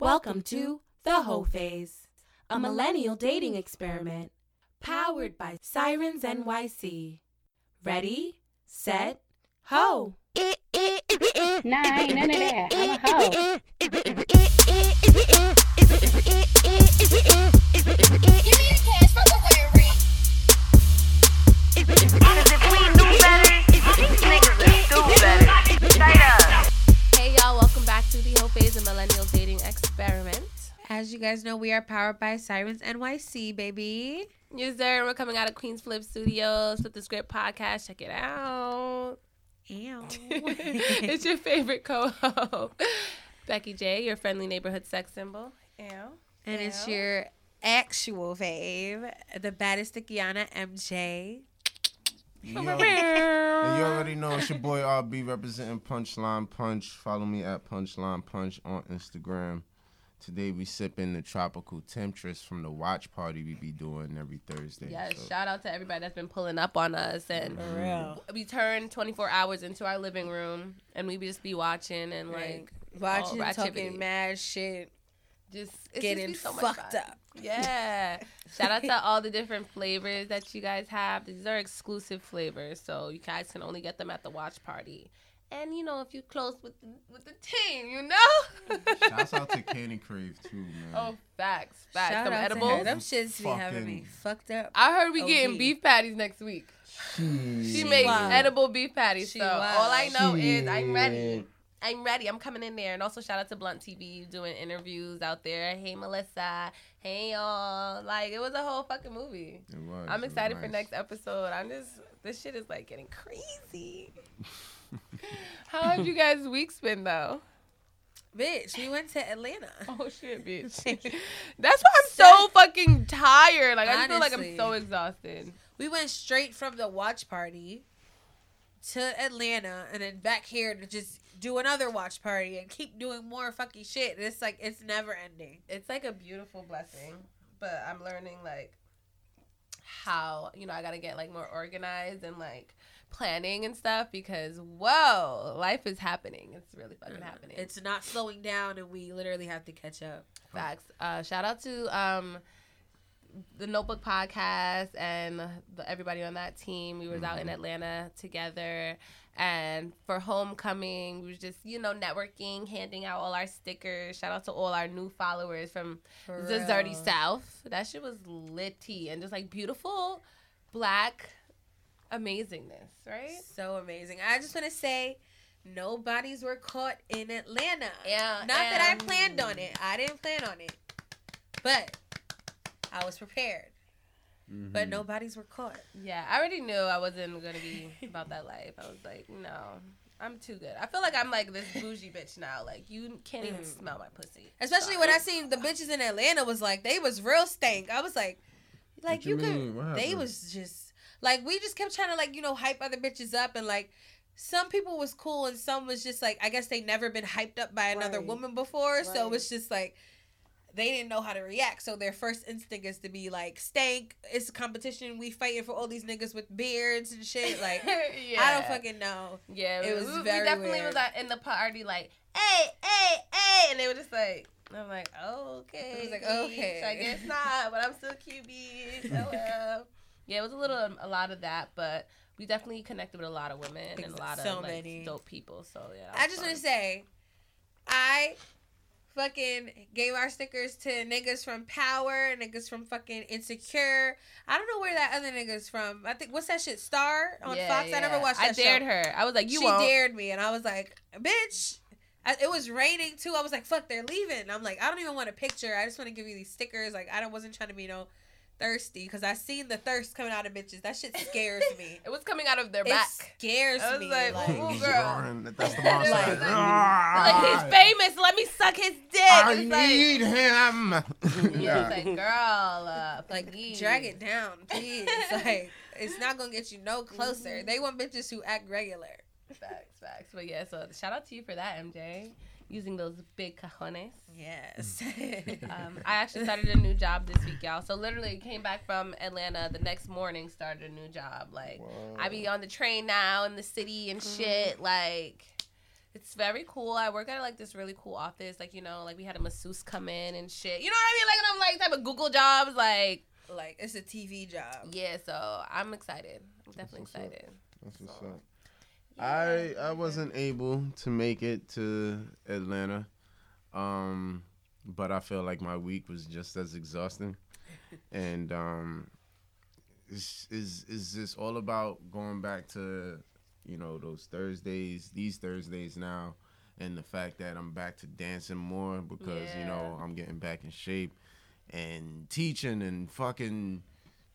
Welcome to The Hoe Phase, a millennial dating experiment powered by Sirens NYC. Ready, set, ho! Nah, ain't none of that. I'm a hoe. Hey Phase of Millennial Dating Experiment. As you guys know, we are powered by Sirens NYC, baby. Yes, sir. We're coming out of Queens Flip Studios with the Script Podcast. Check it out. Ew. it's your favorite co-host, Becky J, your friendly neighborhood sex symbol. Ew. and it's your actual fave, the baddest the Kiana MJ. Yo. And you already know it's your boy RB representing Punchline Punch. Follow me at Punchline Punch on Instagram. Today we sipping the tropical temptress from the watch party we be doing every Thursday. Yes, So, shout out to everybody that's been pulling up on us and real. we turn 24 hours into our living room and we just be watching and like Watching, all talking mad shit, just it's getting just be so much fucked fun. up. Yeah. Shout out to all the different flavors that you guys have. These are exclusive flavors, so you guys can only get them at the watch party. And you know, if you close with the, with the team, you know. Shouts out to Candy Crave too, man. oh, facts, facts. Shout Some out to her. Them shits be having me fucked up. I heard we OD. getting beef patties next week. She made wild. edible beef patties. She so wild. all I know is I'm ready. I'm ready. I'm coming in there. And also shout out to Blunt TV doing interviews out there. Hey Melissa. Hey y'all. Like it was a whole fucking movie. It was, I'm it was excited for next episode. I'm just this shit is like getting crazy. How have you guys' weeks been though? Bitch, we went to Atlanta. Oh shit, bitch. That's why I'm so fucking tired. Like I just feel like I'm so exhausted. We went straight from the watch party to Atlanta and then back here to just do another watch party and keep doing more fucking shit. And it's like it's never ending. it's like a beautiful blessing but i'm learning like how you know i gotta get like more organized and like planning and stuff because whoa life is happening it's really fucking happening It's not slowing down and we literally have to catch up. facts uh shout out to um the notebook podcast and the, everybody on that team we was out in mm-hmm. atlanta together and for homecoming we was just you know networking handing out all our stickers shout out to all our new followers from For the Dirty. South. That shit was litty and just like beautiful black amazingness, right? So amazing. I just want to say no bodies were caught in Atlanta. Yeah, Not that I planned on it. I didn't plan on it. But I was prepared. Mm-hmm. But nobody's bodies were caught. Yeah, I already knew I wasn't gonna be about that life. I was like, no, I'm too good. I feel like I'm like this bougie bitch now. Like you can't even Mm. smell my pussy. Especially when I seen the bitches in Atlanta was like they was real stank. I was like, like What you, you could. What They was just like we just kept trying to like you know hype other bitches up and like some people was cool and some was just like I guess they never been hyped up by another Right. woman before, so Right. it's just like they didn't know how to react. So their first instinct is to be like stank. It's a competition. We fighting for all these niggas with beards and shit. Like yeah. I don't fucking know. Yeah, It was we, very we definitely weird. was like, in the party like, hey, hey, hey, and they were just like, I'm like, okay. It was like, okay. I guess not, but I'm still cute, bitch. Oh well. Yeah, it was a little, um, a lot of that, but we definitely connected with a lot of women and a lot of So like, many. dope people. So yeah, I just want to say, I fucking gave our stickers to niggas from Power, niggas from fucking Insecure. I don't know where that other niggas from. I think what's that shit Star on Fox. I never watched that I dared show. her. I was like, you she won't. dared me, and I was like, bitch. I, it was raining too. I was like, "Fuck, they're leaving." I'm like, I don't even want a picture. I just want to give you these stickers. Like, I don't wasn't trying to be no thirsty because I seen the thirst coming out of bitches. That shit scares me. It was coming out of their it back. scares I was me. like, Like, ooh, He's girl. roaring. That's the Like, monster. like, Like he's famous. Let me suck his dick. I It's like- need him. Yeah, like, girl, uh, like please. drag it down, please. like it's not gonna get you no closer. They want bitches who act regular. Facts, facts. But yeah, so shout out to you for that, MJ. Using those big cajones. Yes. Um, I actually started a new job this week, y'all. So literally came back from Atlanta the next morning, started a new job. Like I be on the train now in the city and shit. Like It's very cool. I work at like this really cool office. Like you know, like we had a masseuse come in and shit. You know what I mean? Like and I'm like type of Google jobs. Like Like it's a TV job. yeah. So I'm excited. I'm definitely what's excited. That's what's up. I I wasn't able to make it to Atlanta, um, but I feel like my week was just as exhausting, and um, is is is this all about going back to you know those Thursdays, these Thursdays now, and the fact that I'm back to dancing more because you know I'm getting back in shape, and teaching and fucking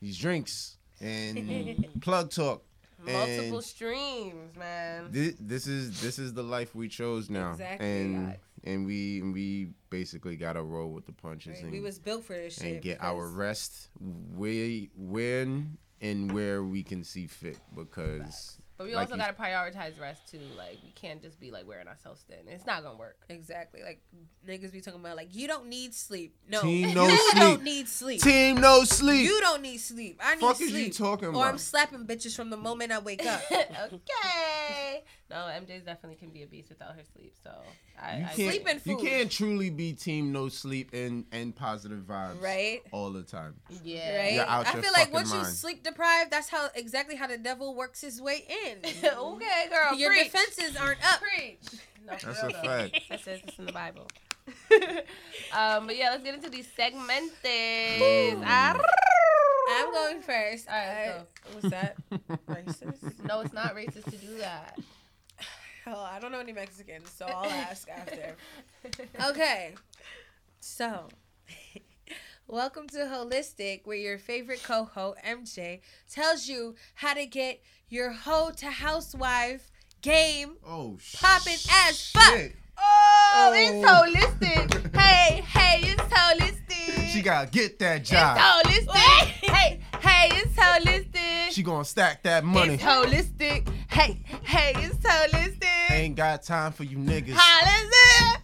these drinks and plug talk. Multiple And- streams, man. this, this is this is the life we chose now, Exactly. and and we and we basically got to roll with the punches Right? and, We was built for this shit. and get our rest where when and where we can see fit because But we like also gotta prioritize rest too. Like we can't just be like wearing ourselves thin. It's not gonna work. Exactly. Like niggas be talking about like you don't need sleep. No, Team you no sleep. don't need sleep. team no sleep. You don't need sleep. I need Fuck sleep. is you talking about? Or I'm slapping bitches from the moment I wake up. okay. No, MJ's definitely can be a beast without her sleep. So I, You I can't, Sleep and you can't truly be team no sleep and and positive vibes Right? all the time. yeah. Right? You're out I your feel like fucking once you sleep deprived, that's how exactly how the devil works his way in. okay, girl. Your preach. defenses aren't up. Preach. No, for That's real a though. fact. That says this in the Bible. um, but yeah, let's get into these segmented. Ah, I'm going first. All right, let's I- What's that? Racist? no, it's not racist to do that. Hell, I don't know any Mexicans, so I'll ask after. Okay. So, welcome to Holistic, where your favorite coho, MJ, tells you how to get your hoe to housewife game Oh, Poppin' as fuck. Shit. Oh, Oh. it's oh. holistic. hey, hey, it's holistic. She gotta get that job. It's job. holistic. hey, hey, it's holistic. She gonna stack that money. It's holistic. Hey, hey, it's holistic. Ain't got time for you niggas. Holistic.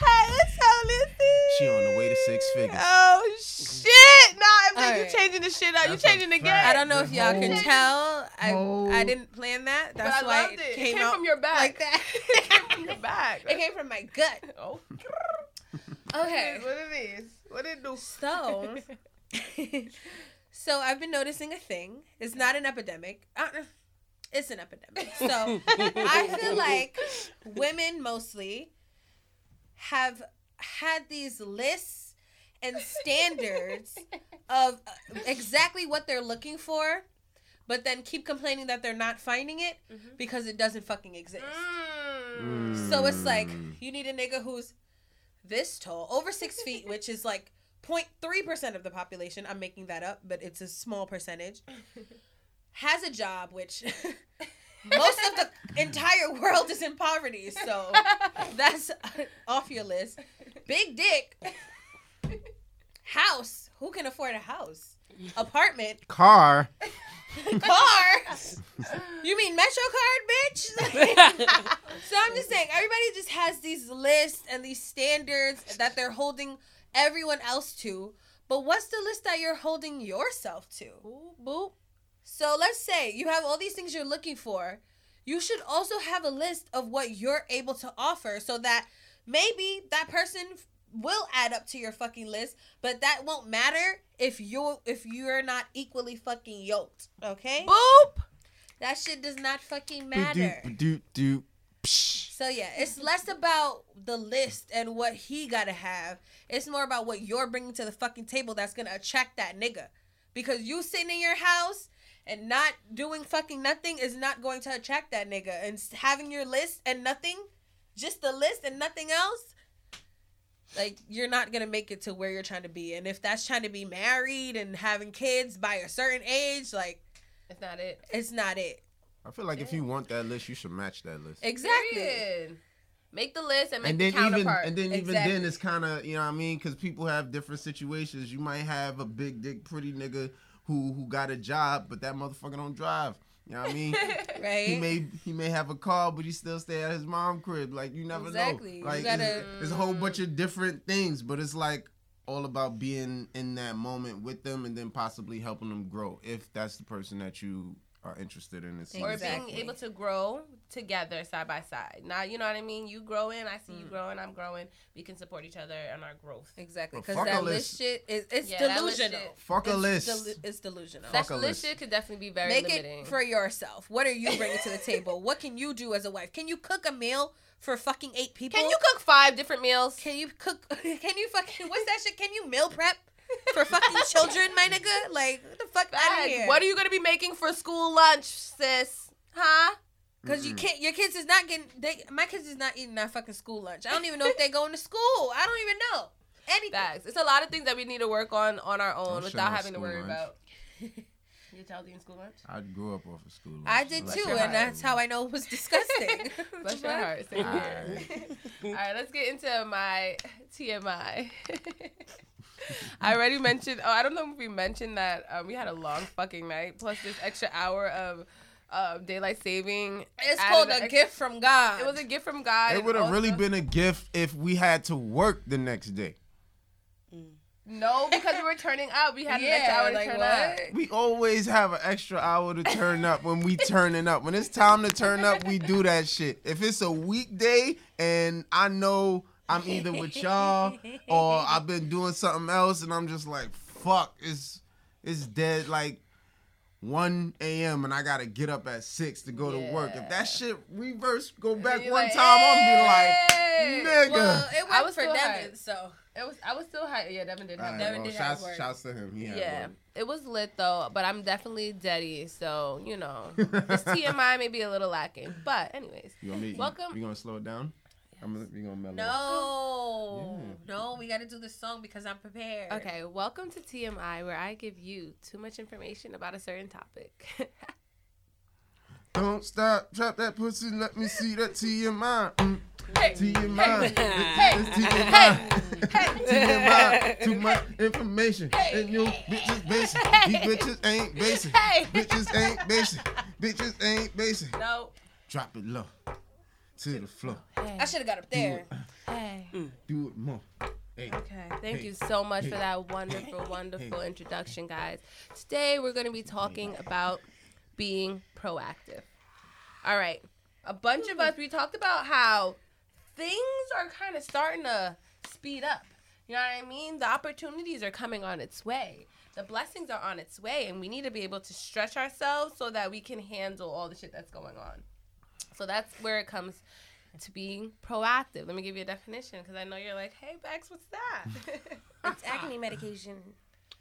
Hey, hey, it's holistic. She on the way to six figures. Oh shit! Nah, I'm All you right. changing the shit out. You That's a changing the game. I don't know if y'all can whole- tell. I whole- I didn't plan that. But That's I why loved it it. came, it came out from your back. like that. it came from your back. it came from my gut. Oh. Okay. What it is? What it do? So, so I've been noticing a thing. It's not an epidemic. Uh, it's an epidemic. So I feel like women mostly have had these lists and standards of uh, exactly what they're looking for, but then keep complaining that they're not finding it Mhm. because it doesn't fucking exist. Mm. So it's like Mm. you need a nigga who's this tall, over six feet, which is like 0.3 percent of the population. I'm making that up, but it's a small percentage. Has a job, which most of the entire world is in poverty, so that's off your list. Big dick. House. Who can afford a house? Apartment. Car. Car. You mean Metro card, bitch? so I'm just saying, everybody just has these lists and these standards that they're holding everyone else to. But what's the list that you're holding yourself to? Boop. So let's say you have all these things you're looking for. You should also have a list of what you're able to offer so that maybe that person will add up to your fucking list, but that won't matter if you if you're not equally fucking yoked, okay? Boop. That shit does not fucking matter. Do do. Psh. So yeah, it's less about the list and what he gotta have. It's more about what you're bringing to the fucking table that's gonna attract that nigga. Because you sitting in your house and not doing fucking nothing is not going to attract that nigga. And having your list and nothing, just the list and nothing else, like you're not gonna make it to where you're trying to be. And if that's trying to be married and having kids by a certain age, like It's not it. it's not it. I feel like if you want that list, you should match that list. Exactly. Period. Make the list and make and the then even counterpart. and then even Exactly. then it's kind of you know what I mean because people have different situations. You might have a big dick pretty nigga who who got a job, but that motherfucker don't drive. You know what I mean? Right? he may he may have a car, but he still stay at his mom crib. Like you never Exactly. Know. Like gotta- it's a whole mm. bunch of different things, but it's like all about being in that moment with them and then possibly helping them grow if that's the person that you are interested in it. or Exactly. being able to grow together side by side. Now, you know what I mean? You growing, I see you Mm. growing, I'm growing. We can support each other and our growth. Exactly, because fuck a that list. list shit is it's Yeah, delusional. shit- Fuck a It's list. delu- it's delusional. Fuck That a list list. shit could definitely be very Make limiting. it for yourself. What are you bringing to the table? What can you do as a wife? Can you cook a meal for fucking eight people? can you cook five different meals? Can you cook? Can you fucking? What's that shit? Can you meal prep for fucking children, my nigga? Like what the fuck out of here? What are you gonna be making for school lunch, sis? Huh? Because you can't. Your kids is not getting. They, my kids is not eating that fucking school lunch. I don't even know if they're going to school. I don't even know anything. Facts. It's a lot of things that we need to work on on our own Don't without having to worry lunch. about. Your child eating school lunch? I grew up off of school. lunch. I did Bless too, and heart. that's how I know it was disgusting. Bless your heart. Same here. All right, let's get into my TMI. I already mentioned. Oh, I don't know if we mentioned that um, we had a long fucking night plus this extra hour of uh, daylight saving. It's called a ex- gift from God. It was a gift from God. It would have really been a gift if we had to work the next day. no because we were turning up. We had an extra hour to like turn what? up. We always have an extra hour to turn up when we turning up. When it's time to turn up, we do that shit. If it's a weekday and I know I'm either with y'all or I've been doing something else and I'm just like, fuck, it's it's dead like 1 a.m. and I gotta get up at six to go to work. If that shit reverse go back one like, time, I'm gonna be like, nigga. well, it I was for Devin, hyped. so It was. I was still high. Yeah, Devin did have. Alright, Devin well, did have shouts, work. shouts to him. He Yeah, work. it was lit though, but I'm definitely deady, so you know, this TMI may be a little lacking. But anyways, You want me? Welcome. You, gonna slow it down? I'm gonna, we gonna mellow. no, Yeah. no, we got to do this song because I'm prepared. okay, welcome to TMI, where I give you too much information about a certain topic. Don't stop, drop that pussy, let me see that TMI. Mm, hey, TMI. hey, It's TMI. TMI. Too much information. And you bitches basic. These bitches ain't basic. Hey. Bitches ain't basic. Bitches ain't basic. no, Drop it low to the floor. hey, I should have got up there. hey. Do it more. Hey. Okay, thank Hey. you so much for that wonderful, wonderful introduction, guys. Today we're going to be talking about being proactive. All right, a bunch of us, we talked about how things are kind of starting to speed up. You know what I mean? The opportunities are coming on its way. The blessings are on its way, and we need to be able to stretch ourselves so that we can handle all the shit that's going on. So that's where it comes to being proactive. Let me give you a definition because I know you're like, hey, Bex, what's that? It's acne medication.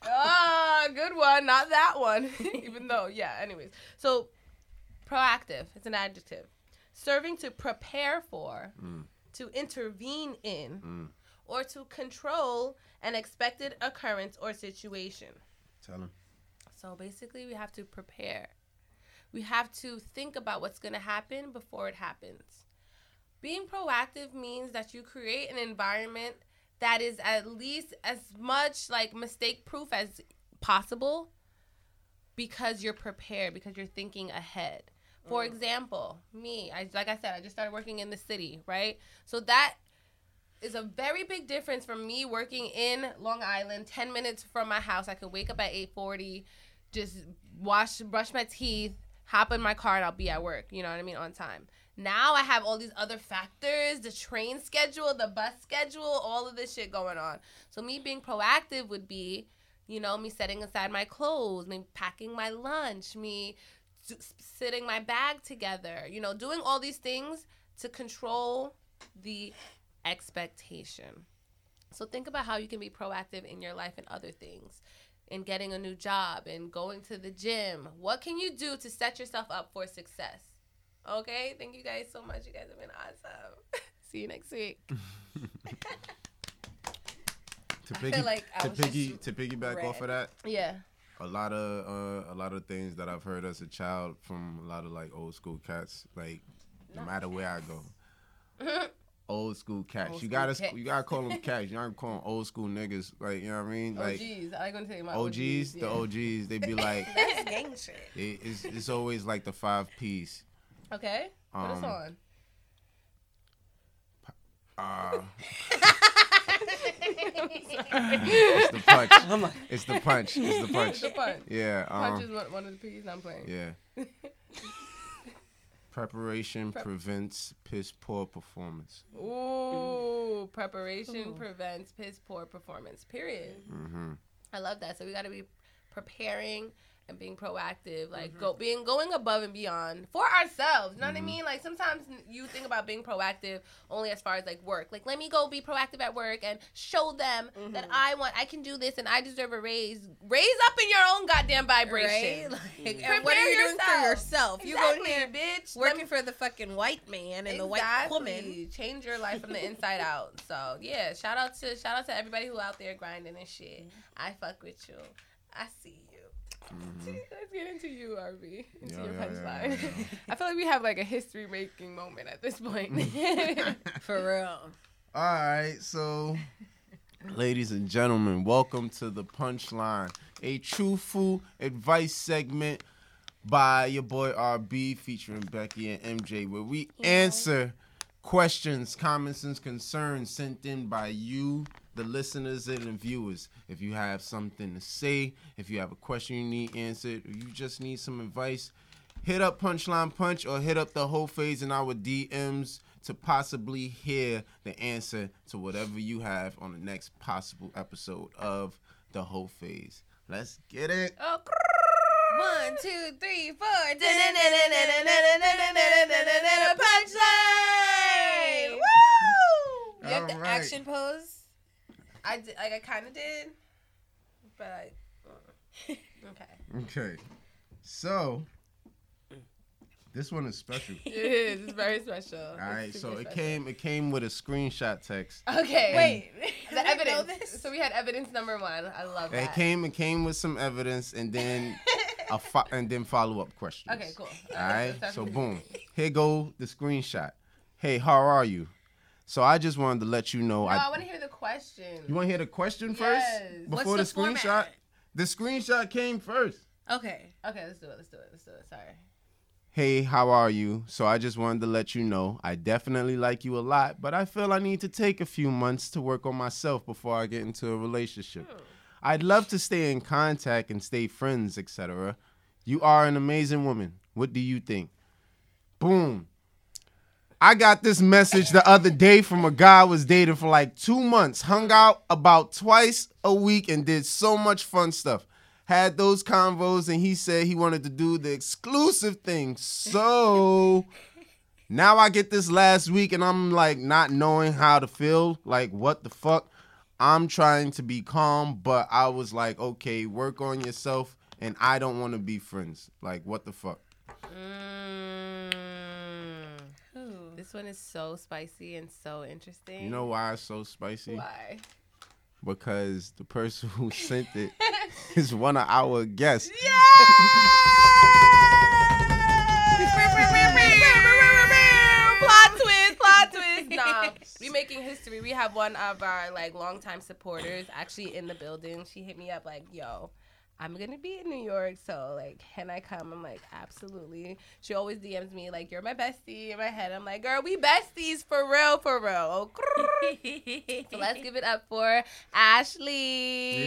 Ah, good one. Not that one. Even though, yeah, anyways. So, proactive, it's an adjective. Serving to prepare for, Mm. to intervene in, Mm. or to control an expected occurrence or situation. Tell him. So, basically, we have to prepare. We have to think about what's going to happen before it happens. Being proactive means that you create an environment that is at least as much like mistake proof as possible because you're prepared because you're thinking ahead. For mm. example, me, I like I said, I just started working in the city, right? So that is a very big difference from me working in Long Island, 10 minutes from my house. I could wake up at 8:40, just wash brush my teeth, hop in my car and I'll be at work, you know what I mean, on time. Now I have all these other factors, the train schedule, the bus schedule, all of this shit going on. So me being proactive would be, you know, me setting aside my clothes, me packing my lunch, me sitting my bag together, you know, doing all these things to control the expectation. So think about how you can be proactive in your life and other things. In getting a new job and going to the gym. What can you do to set yourself up for success? Okay, thank you guys so much. You guys have been awesome. See you next week. To piggy, like to piggy, to piggyback off of that, Yeah. a lot of uh, a lot of things that I've heard as a child from a lot of like old school cats. Like no matter where I go, old school cats. Old you school gotta cats. you gotta call them cats. You gotta call them old school niggas. Like you know what I mean? Like OGs. I'm going to tell you my OGs, OGs. the yeah. OGs. They be like, That's gang shit. it, it's it's always like the five P's. Okay. Put us Um, on. Uh, It's the punch. It's the punch. It's the punch. the punch. Yeah. Punch is Um, one, one of the P's I'm playing. yeah. Preparation prevents piss poor performance. Ooh, preparation prevents piss poor performance. Period. Mm-hmm. I love that. So we got to be preparing and being proactive, like mm-hmm. go being going above and beyond for ourselves. You know what I mm-hmm. mean? Like sometimes you think about being proactive only as far as like work. Like let me go be proactive at work and show them mm-hmm. that I want, I can do this and I deserve a raise. Raise up in your own goddamn vibration. Right? Like, Prepare and what are you doing for yourself. yourself? You Exactly, go here bitch. Working for the fucking white man and the white woman. Change your life from the inside out. So yeah, shout out to shout out to everybody who out there grinding and shit. I fuck with you. I see you. Mm-hmm. Let's get into you, RB. Into Yeah, your yeah, punchline. yeah, yeah, I feel like we have like a history making moment at this point. For real. All right, so ladies and gentlemen, welcome to the Punchline, a truthful advice segment by your boy RB featuring Becky and MJ, where we answer questions, comments, and concerns sent in by you, the listeners and the viewers. If you have something to say, if you have a question you need answered, or you just need some advice, hit up Punchline Punch or hit up the Hoe Phase in our DMs to possibly hear the answer to whatever you have on the next possible episode of the Hoe Phase. Let's get it. oh, One, two, three, four. Punchline. Woo! You have the All right. action pose. I did, like I kind of did, but I. Okay. Okay. So this one is special. It is. It's very special. All right, so super it special. came it came with a screenshot text. Okay. Wait. The I didn't know evidence. this. So we had evidence number one. I love that. It came it came with some evidence and then a fo- and then follow up questions. Okay, cool. All right. start So from boom. Here go the screenshot. Hey, how are you? So I just wanted to let you know. No, I, I, want to hear the question. you want to hear the question first Yes. What's before the the, screenshot? The screenshot came first. Okay. Okay, let's do it. Let's do it. Let's do it. Sorry. Hey, how are you? So I just wanted to let you know I definitely like you a lot, but I feel I need to take a few months to work on myself before I get into a relationship. Hmm. I'd love to stay in contact and stay friends, etc. You are an amazing woman. What do you think? Boom. I got this message the other day from a guy I was dating for like two months, hung out about twice a week, and did so much fun stuff. Had those convos, and he said he wanted to do the exclusive thing. So now I get this last week, and I'm like not knowing how to feel. Like, what the fuck? I'm trying to be calm, but I was like, okay, work on yourself, and I don't want to be friends. Like, what the fuck? Mm. This one is so spicy and so interesting. You know why it's so spicy? why? Because the person who sent it is one of our guests. plot twist, plot twist. Nah, we making history. We have one of our like longtime supporters actually in the building. She hit me up like, "Yo, I'm gonna be in New York, so like, can I come?" I'm like, "Absolutely." She always DMs me like, "You're my bestie." In my head, I'm like, "Girl, we besties for real, for real." Oh, so let's give it up for Ashlee.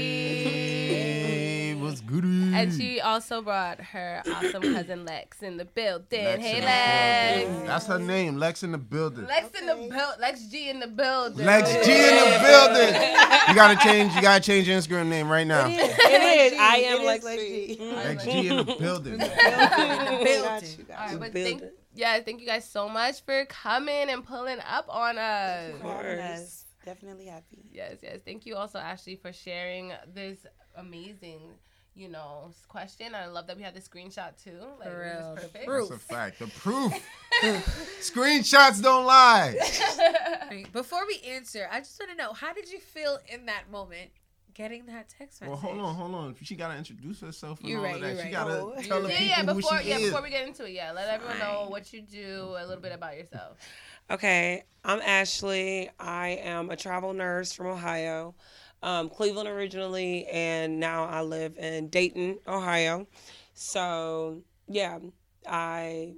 Hey, what's good? And she also brought her awesome cousin Lexx in the building. Lexx hey, the Lexx. building. That's her name, Lexx in the building. Lexx in the build. Lexx G in the building. Lexx G in the building. You gotta change. You gotta change your Instagram name right now. It is. I am is Lexx Lexx G. G. Lexx G in the building. Got you, got All right, but Build thank, yeah, thank you guys so much for coming and pulling up on us. Of course. Definitely happy. Yes, yes. Thank you also, Ashlee, for sharing this amazing, you know, question. I love that we had the screenshot too. Like, For real. Perfect. proof. That's a fact. The proof. Screenshots don't lie. Right, Before we answer, I just want to know how did you feel in that moment getting that text message? Well, hold on, hold on. She gotta introduce herself and You're all right, of that. you're She right. gotta Oh. tell the yeah, people yeah. who Before, she yeah, is. before we get into it, yeah, let everyone know what you do, a little bit about yourself. Okay, I'm Ashlee. I am a travel nurse from Ohio, um, Cleveland originally, and now I live in Dayton, Ohio. So, yeah, I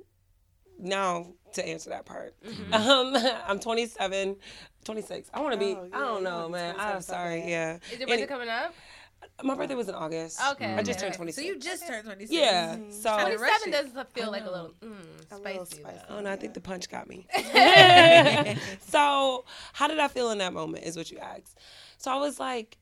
now to answer that part. Mm-hmm. Um, I'm 27, 26. I want to be. Oh, I don't know, man. I'm sorry. bad. Yeah. Is your birthday Any- coming up? my birthday was in August. Okay. I just turned 26. So you just turned 26. yeah. So. I I mean, rush seven it. does feel like a little mm, A little spicy. spicy. don't know. I think the punch got me. so, how did I feel in that moment? Is what you asked. So I was like,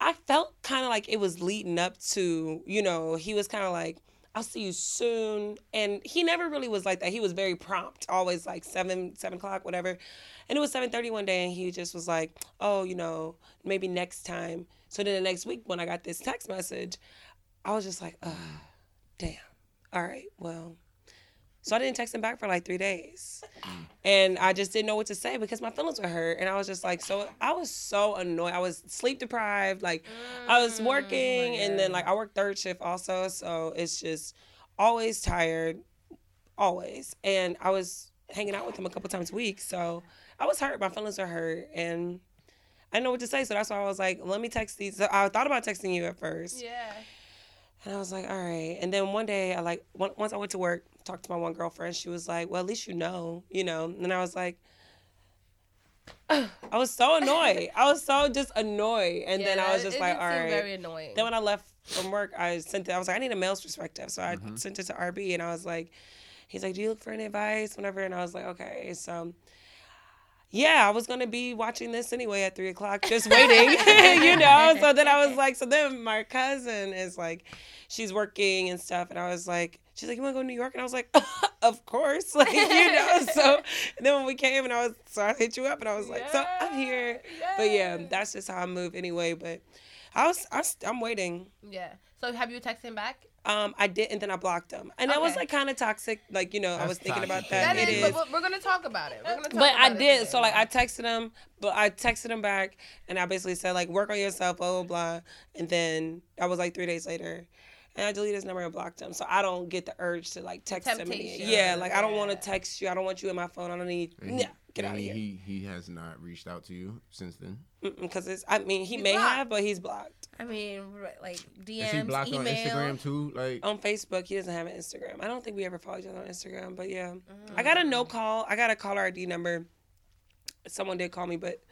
I felt kind of like it was leading up to, you know, he was kind of like, I'll see you soon. And he never really was like that. He was very prompt, always like seven, seven o'clock, whatever. And it was 7:30 one day, and he just was like, "Oh, you know, maybe next time." So then the next week, when I got this text message, I was just like, "Uh, damn. All right, well." So I didn't text him back for like three days, and I just didn't know what to say because my feelings were hurt, and I was just like, so I was so annoyed. I was sleep deprived, like I was mm, working, and then like I work third shift also, so it's just always tired, always. And I was hanging out with him a couple times a week, so I was hurt. My feelings were hurt, and I didn't know what to say. So that's why I was like, let me text these. So I thought about texting you at first, Yeah. And I was like, all right. And then one day, I like once I went to work, talked to my one girlfriend. She was like, well, at least you know, you know. And I was like. I was so annoyed. I was so just annoyed, and Yeah, then I was just it like, did "All seem right." Very annoying. Then when I left from work, I sent it. I was like, I need a male's perspective. So I mm-hmm. sent it to RB and I was like, he's like, do you look for any advice? Whatever. And I was like, okay. So yeah, I was gonna be watching this anyway at three o'clock, just waiting, you know. So then I was like, so then my cousin is like, she's working and stuff, and I was like, she's like, you wanna go to New York? And I was like, of course, like you know. So and then when we came and I was, so I hit you up and I was like, so I'm here. But yeah, that's just how I move anyway. But I was, I was I'm waiting. yeah. So have you texted him back? Um, I did, and then I blocked him, and that was like kind of toxic. Like you know, I was thinking about that. That It is, is. but we're- we're gonna talk about it. We're gonna talk But I about it did. today. So like I texted him, but I texted him back, and I basically said like work on yourself, blah blah blah. And then that was like three days later, and I deleted his number and blocked him. So I don't get the urge to like text him. Any, temptation. yeah, like I don't want to text you. I don't want you in my phone. I don't need. And Yeah, get and out of here. He he has not reached out to you since then. Because it's. I mean, he He's may blocked. have, but he's blocked I mean, like DMs, Is he blocked email. on Instagram too? Like on Facebook. He doesn't have an Instagram. I don't think we ever followed each other on Instagram. But yeah, I Mm. got a no call. I got a caller ID number. Someone did call me, but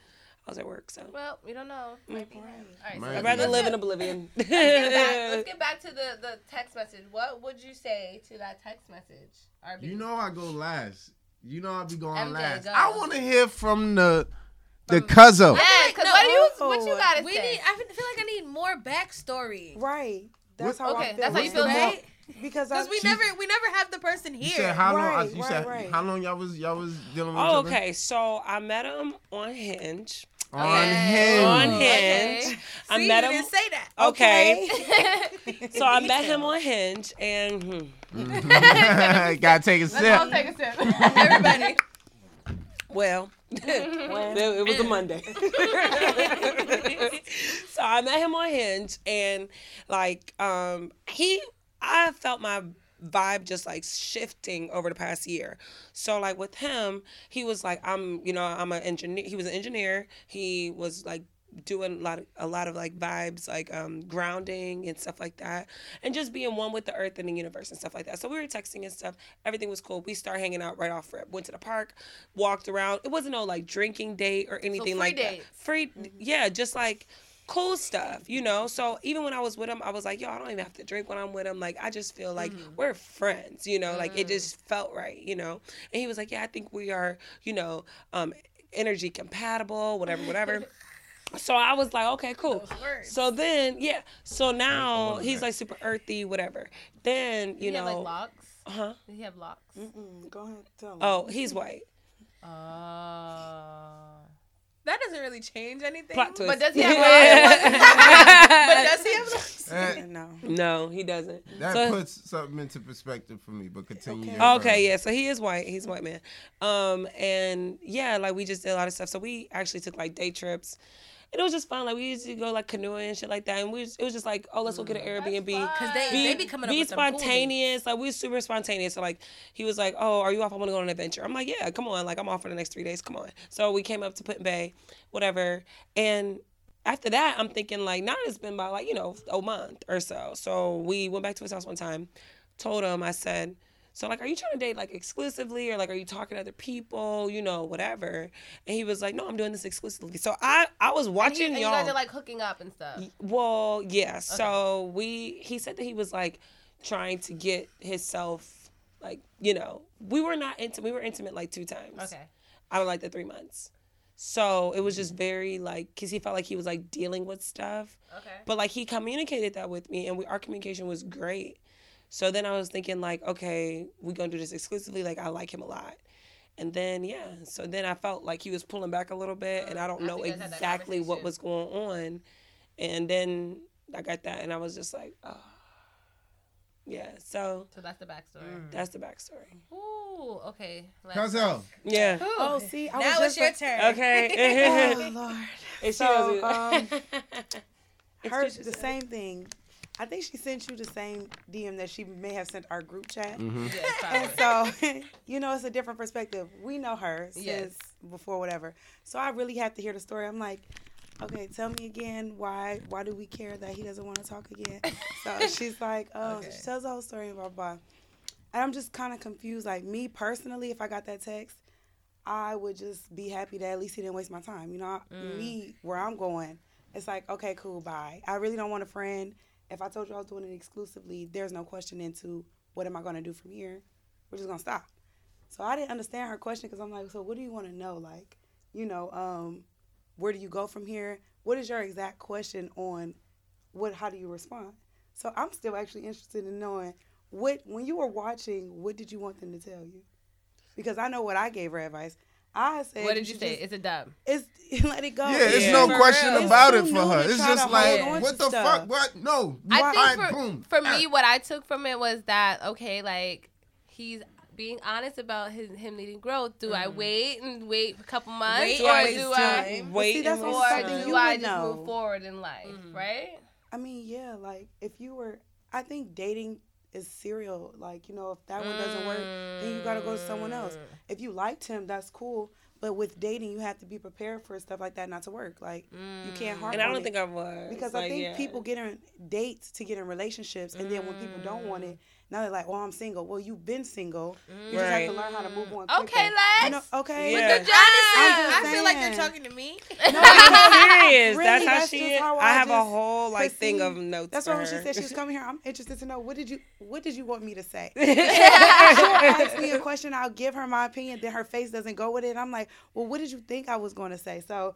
I was at work, so. Well, we don't know. Might be. All right. Might so. I'd rather live in oblivion. Let's get, back, let's get back to the, the text message. What would you say to that text message? RB? you know I go last. You know I be going MJ, last. go. I want to hear from the the cuzzo. Yeah, because No, what do you what you gotta We say? need. I feel like I need more backstory. Right. That's how Okay, I feel. that's how you feel the too? mo- Right? Because I we She- never we never have the person here. You here. said how long? Right, you right, said right. how long y'all was y'all was dealing with Oh, each other? okay. So I met him on Hinge. On Okay. Hinge. On Okay. Hinge. I See, met you him. didn't say that. Okay. So I met him on Hinge, and hmm, Gotta take a sip. Let's all take a sip. Everybody. well, it, it was a Monday. so I met him on Hinge, and like, um, he, I felt my vibe just like shifting over the past year. So like with him, he was like, I'm, you know, I'm an engineer. He was an engineer. He was like doing a lot of a lot of like vibes like um grounding and stuff like that and just being one with the earth and the universe and stuff like that so we were texting and stuff everything was cool we started hanging out right off rip went to the park walked around it wasn't no like drinking date or anything free like dates. that free yeah just like cool stuff you know so even when i was with him i was like yo i don't even have to drink when i'm with him like i just feel like we're friends you know like it just felt right you know and he was like yeah i think we are you know um energy compatible whatever whatever so I was like, okay, cool. So then, yeah. So now he's like super earthy, whatever. Then Did you he have like know, locks? huh? Did he have locks? Mm, go ahead, tell me. Oh, he's white. Oh. That doesn't really change anything. Plot twist. But does he have locks? But does he have locks? No. no, he doesn't. that So- puts something into perspective for me, but continue. Okay. Okay, yeah. So he is white. He's a white man. Um, and yeah, like we just did a lot of stuff. So we actually took like day trips. And it was just fun. Like we used to go like canoeing and shit like that. And we was, it was just like, oh, let's go get an mm. Airbnb. Because they, be, they be coming up be with some cool spontaneous. like we were super spontaneous. So like he was like, "Oh, are you off? I want to go on an adventure." I'm like, "Yeah, come on. Like I'm off for the next three days. Come on." So we came up to Put Bay, whatever. And after that, I'm thinking like now it's been about like you know a month or so. So we went back to his house one time, told him I said, So like, are you trying to date like exclusively, or like, are you talking to other people? You know, whatever. And he was like, no, I'm doing this exclusively. So I I was And, he, watching and you y'all. guys are like hooking up and stuff. Well, yeah. So we he said that he was like trying to get himself like you know we were not intimate. We were intimate like two times. Okay. Out of like the three months. So it was just very like because he felt like he was like dealing with stuff. Okay. But like he communicated that with me, and we our communication was great. So then I was thinking like, okay, we gonna do this exclusively. Like I like him a lot. And then yeah, so then I felt like he was pulling back a little bit, and mm, I don't After know you guys had that exactly what was going on. And then I got that, and I was just like, oh, yeah. So So that's the backstory. Mm. that's the backstory. Ooh, okay. Let's- Cozell. Yeah. Oh, see, I now was it's just your like- turn. Okay. Oh Lord. And she So, um, It's her the same thing. I think she sent you the same DM that she may have sent our group chat. Yes, And so, you know, it's a different perspective. We know her since Yes. before whatever. So I really have to hear the story. I'm like, okay, tell me again why why do we care that he doesn't want to talk again? So she's like, oh, Okay. she tells the whole story and blah blah. And I'm just kind of confused. Like me personally, if I got that text, I would just be happy that at least he didn't waste my time. You know, Mm. me where I'm going, it's like okay, cool, bye. I really don't want a friend. If I told you I was doing it exclusively, there's no question into what am I going to do from here. We're just gonna stop. So I didn't understand her question because I'm like, so what do you want to know? Like, you know, um, where do you go from here? What is your exact question on what? How do you respond? So I'm still actually interested in knowing what when you were watching, what did you want them to tell you? Because I know what I gave her advice. I said, what did you should say? just- Is it dumb? It's let it go. Yeah, it's Yeah. no For question real. about It's it for her. It's just like, what the stuff. fuck? What? No. I All think right, for, boom. for me, what I took from it was that okay, like he's being honest about his him needing growth. Do I mm-hmm. wait and wait a couple months, Wait or do I. Wait see, that's and what waste or do you I just know. move forward in life, mm-hmm. right? I mean, yeah, like if you were, I think dating is serial. Like you know, if that one doesn't work, then you gotta go to someone else. Mm. If you liked him, that's cool. But with dating, you have to be prepared for stuff like that not to work. Like you can't mm. harp And I don't think I was because Like, I think yeah. people get in dates to get in relationships, and then when people don't want it, now they're like, "Well, I'm single." Well, you've been single. You just have to learn how to move on. Mm. Okay, quicker. Lexx. You know, okay. Yeah. But I, I'm feel like saying. you're talking to me. No, I'm serious. Really, that's how that's she is. how I, I have a whole like But thing see, of notes. That's for why when she said she was coming here, I'm interested to know what did you what did you want me to say? She'll ask me a question, I'll give her my opinion, then her face doesn't go with it. I'm like, well, what did you think I was going to say? So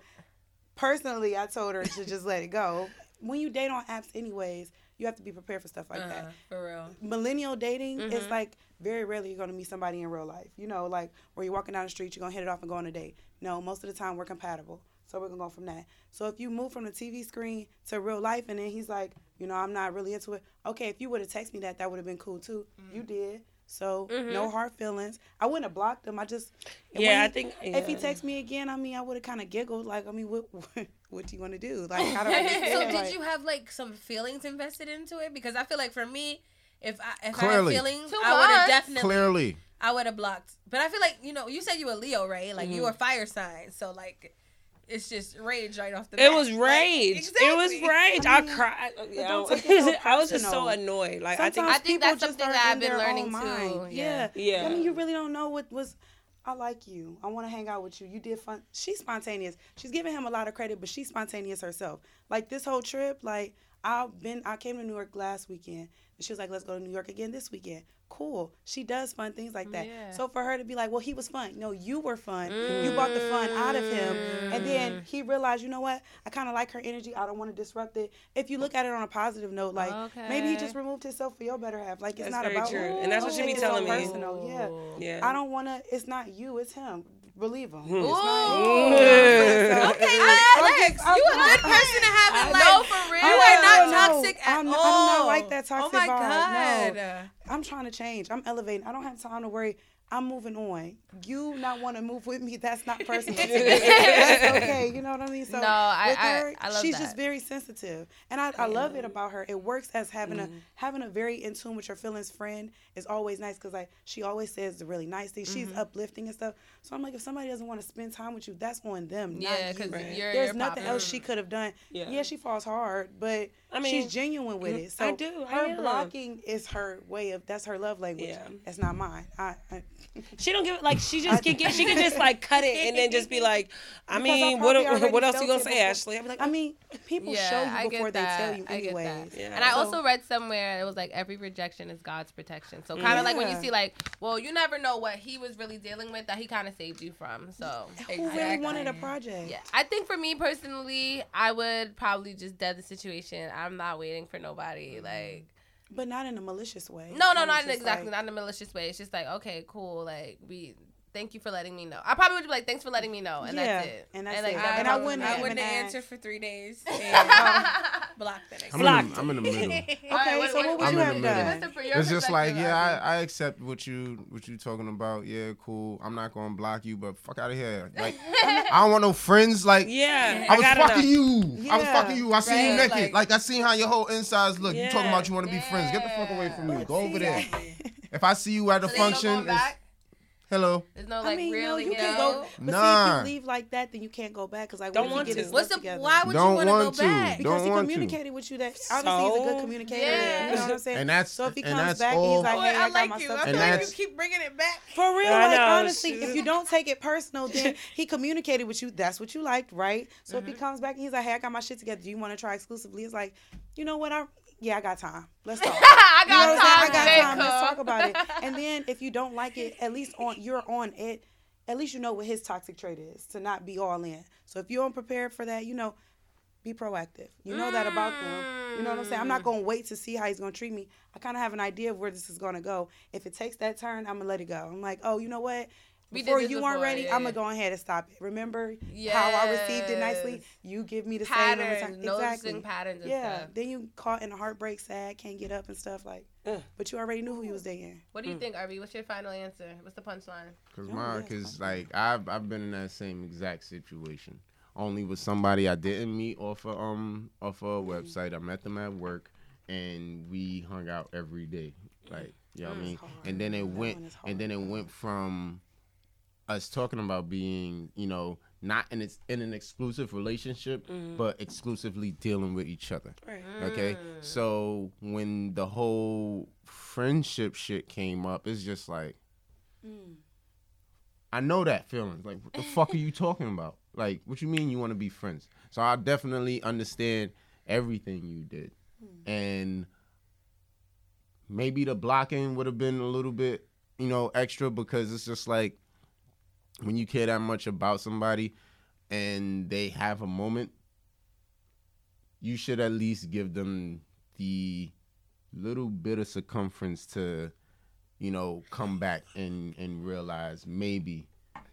personally, I told her to just let it go. When you date on apps, anyways, you have to be prepared for stuff like Uh, that. Uh-huh, for real. Millennial dating is mm-hmm. like very rarely you're gonna meet somebody in real life. You know, like where you're walking down the street, you're gonna hit it off and go on a date. No, most of the time we're compatible. So we're gonna go from that. So if you move from the TV screen to real life and then he's like, you know, I'm not really into it. Okay, if you would have texted me that, that would have been cool too. Mm-hmm. You did. So mm-hmm. no hard feelings. I wouldn't have blocked him. I just Yeah, when I he- think- if he texts me again, I mean, I would have kind of giggled. Like, I mean, what what do you want to do? Like, I don't So did like- you have like some feelings invested into it? Because I feel like for me, if I if Clearly. I had feelings, Two I would have definitely Clearly. I would have blocked. But I feel like you know, you said you were Leo, right? Like Mm-hmm. you were fire sign, so like it's just rage right off the bat. It bat. was Like, rage. It was rage. I I, cried. Yeah, don't take it so I was just so annoyed. Like I think I think people that's just something are that I've been their learning own too. mind. Yeah. Yeah. Yeah. I mean, you really don't know what was. I like you. I want to hang out with you. You did fun. She's spontaneous. She's giving him a lot of credit, but she's spontaneous herself. Like this whole trip, like I've been. I came to New York last weekend, and she was like, "Let's go to New York again this weekend." Cool. She does fun things like that. Yeah. So for her to be like, "Well, he was fun." No, you were fun. You brought the fun out of him, and then mm. he realized, you know what? I kind of like her energy. I don't want to disrupt it. If you look at it on a positive note, like maybe he just removed himself for your better half. Like it's That's not very about true. you. And that's what she be take it so telling me. Personal. Yeah. yeah. I don't want to. It's not you. It's him. Believe him. It's Ooh. not you. Okay, Alex, just- you a good person to have in I know for real. You are not no. toxic at I'm- I'm not like that toxic Oh my vibe, god. no. I'm trying to change. I'm elevating. I don't have time to worry. I'm moving on. You not want to move with me, that's not personal. that's okay. You know what I mean? So No, I- with I- her, I love she's that. just very sensitive. And I, I love it about her. It works as having a having a very in tune with your feelings friend is always nice because like she always says the really nice things. She's Mm-hmm. uplifting and stuff. So I'm like, if somebody doesn't want to spend time with you, that's on them. Yeah, because you. you're There's you're nothing popping. else she could have done. Yeah. Yeah. she falls hard, but I mean, she's genuine with it. So I do, I her am. blocking is her way of that's her love language. Yeah. That's not mine. I, I She don't give like she just can get she can just like cut it and then just be like, I Because I mean, what probably already what else you gonna say, before. Ashlee? I'd be like, I oh. mean, people show you get before they that. tell you I get that. anyways. Yeah. And I So- also read somewhere it was like every rejection is God's protection. So kind of like when you see like, well, you never know what he was really dealing with that he kind of saved you from. So Who really wanted a project? yeah, I think for me personally, I would probably just dead the situation. I'm not waiting for nobody. Mm-hmm. Like But not in a malicious way. no, no, not in exactly like- not in a malicious way. It's just like okay, cool. Like we. Thank you for letting me know. I probably would be like, "Thanks for letting me know," and Yeah, that's it. and that's like, it. that And I would wouldn't I wouldn't ask. answer for three days. And block the next. I'm in, Blocked. the, I'm in the middle. Okay, Alright, so what would I'm you in have the middle. done? Listen for your It's just like, yeah, I, I accept what you what you talking about. Yeah, cool. I'm not gonna block you, but fuck out of here. Like, I don't want no friends. Like, yeah, I was gotta fucking know. you. I was fucking you. I seen you naked. like- Like, I seen how your whole insides look. You talking about you want to be friends? Get the fuck away from me. Go over there. If I see you at a So function, back? Hello. There's no I mean, real. no, you you can know? go. But see, Nah. if you leave like that, then you can't go back. Cause like, Don't want get to. his What's the? Why would Don't you want want to to. go back? Because Don't he want to. communicated with you that obviously he's a good communicator. Yeah. You know what I'm saying? And that's- so if he comes back all- and he's like, Boy, hey, I I got like my you. stuff I And feel together. like you keep bringing it back. For real, I like know, honestly, if you don't take it personal, then he communicated with you. That's what you liked, right? So if he mm-hmm. comes back and he's like, "Hey, I got my shit together. Do you want to try exclusively?" It's like, you know what? I yeah, I got time. Let's talk. I You know got what I'm time. got Jay time. Let's talk about it. And then if you don't like it, at least on you're on it. At least you know what his toxic trait is to not be all in. So if you're unprepared for that, you know, be proactive. You know that about them. You know what I'm saying? I'm not mm. gonna wait to see how he's gonna treat me. I kind of have an idea of where this is gonna go. If it takes that turn, I'm gonna let it go. I'm like, oh, you know what? We did Before you weren't ready, yeah, I'm gonna go ahead and stop it. Remember how I received it nicely? You give me the same in return. patterns, noticing patterns and Yeah. stuff. Then you caught in a heartbreak, sad, can't get up and stuff like. Ugh. But you already knew who you was dating. What do you think, RB? What's your final answer? What's the punchline? Cause my, cause like I've I've been in that same exact situation. Only with somebody I didn't meet off of um off a website. I met them at work, and we hung out every day. Like you know what I mean. hard. And then it That went, and then it went from us talking about being you know not in its in an exclusive relationship, mm-hmm. but exclusively dealing with each other. Right. Okay. Mm. So when the whole friendship shit came up, it's just like mm. I know that feeling. Like what the fuck are you talking about? Like what you mean you want to be friends? So I definitely understand everything you did. Mm. And maybe the blocking would have been a little bit, you know, extra because it's just like when you care that much about somebody and they have a moment you should at least give them the little bit of circumference to, you know, come back and and realize maybe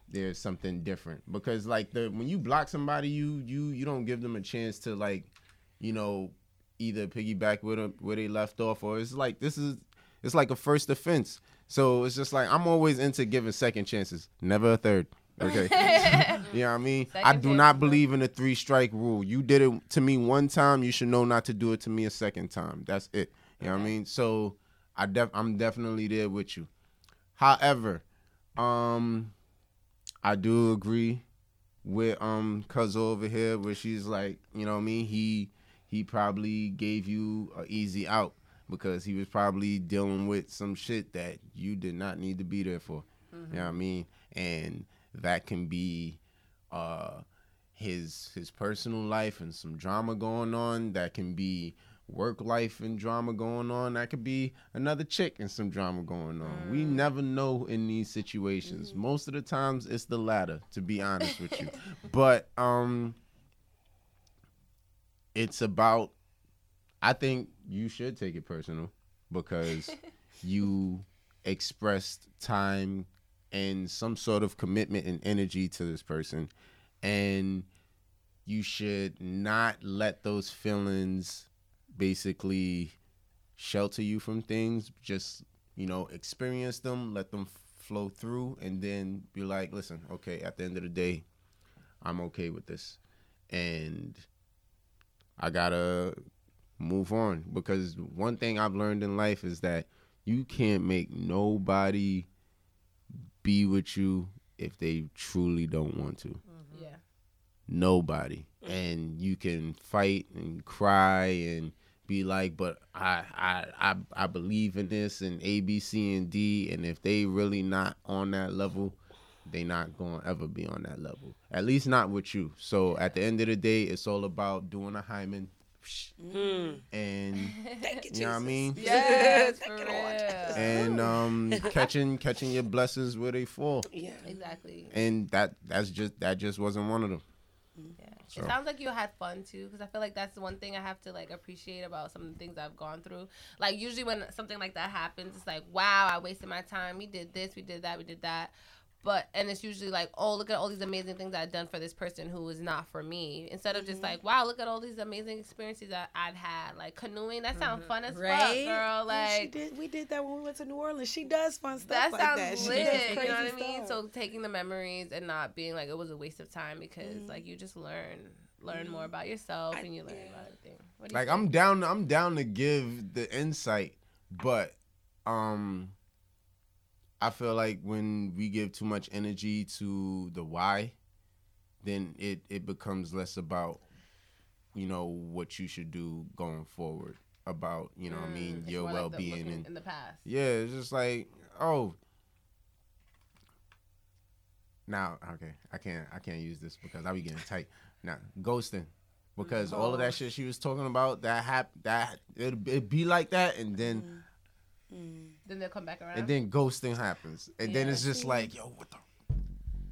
there's something different. Because like the when you block somebody, you you you don't give them a chance to like, you know, either piggyback with them where they left off, or it's like this is it's like a first offense. So it's just like I'm always into giving second chances, never a third. Okay. you know what I mean? I do not believe in the three strike rule. You did it to me one time, you should know not to do it to me a second time. That's it. You know what I mean? So I def- I'm definitely there with you. However, um I do agree with um cuz over here where she's like, you know what I mean? He he probably gave you a easy out because he was probably dealing with some shit that you did not need to be there for. You know what I mean? And that can be uh his his personal life and some drama going on. That can be work life and drama going on. That could be another chick and some drama going on. We never know in these situations. Most of the times it's the latter, to be honest with you. But um it's about I think you should take it personal because you expressed time and some sort of commitment and energy to this person. And you should not let those feelings basically shelter you from things. Just you know experience them let them flow through, and then be like, listen, okay, at the end of the day, I'm okay with this, and I gotta move on. Because one thing I've learned in life is that you can't make nobody be with you if they truly don't want to. Mm-hmm. Yeah. nobody. And you can fight and cry and be like but I, I i i believe in this and a b c and d and if they really not on that level they not going to ever be on that level. At least not with you. So at the end of the day it's all about doing a hymen Mm. and Thank you, you know what i mean Yes, Thank real. you, Lord. and um catching catching your blessings where they fall Yeah. Exactly. and that that's just that just wasn't one of them Yeah. So- It sounds like you had fun too, because I feel like that's the one thing I have to like appreciate about some of the things I've gone through. Like usually when something like that happens, it's like, wow, I wasted my time. We did this, we did that, we did that. But and it's usually like, oh, look at all these amazing things I've done for this person who is not for me. Instead of just Mm-hmm. like, wow, look at all these amazing experiences that I've had. Like canoeing, that sounds fun as fuck, girl. Yeah, she Like did. We did that when we went to New Orleans. She does fun stuff that like sounds that. She lit. does You know what I mean? So taking the memories and not being like it was a waste of time because Mm-hmm. like you just learn learn more about yourself and you learn about everything. What do you like think? I'm down I'm down to give the insight, but um I feel like when we give too much energy to the why, then it it becomes less about you know what you should do going forward about, you know what I mean, Mm, your like well-being looking and in the past. yeah, it's just like, oh. Now, okay, I can't I can't use this because I be getting tight. Now, ghosting. Because all of that mm. shit she was talking about, that hap that it it be like that and then mm-hmm. mm. Then they'll come back around. and then ghosting happens. And then it's just like, yo, what the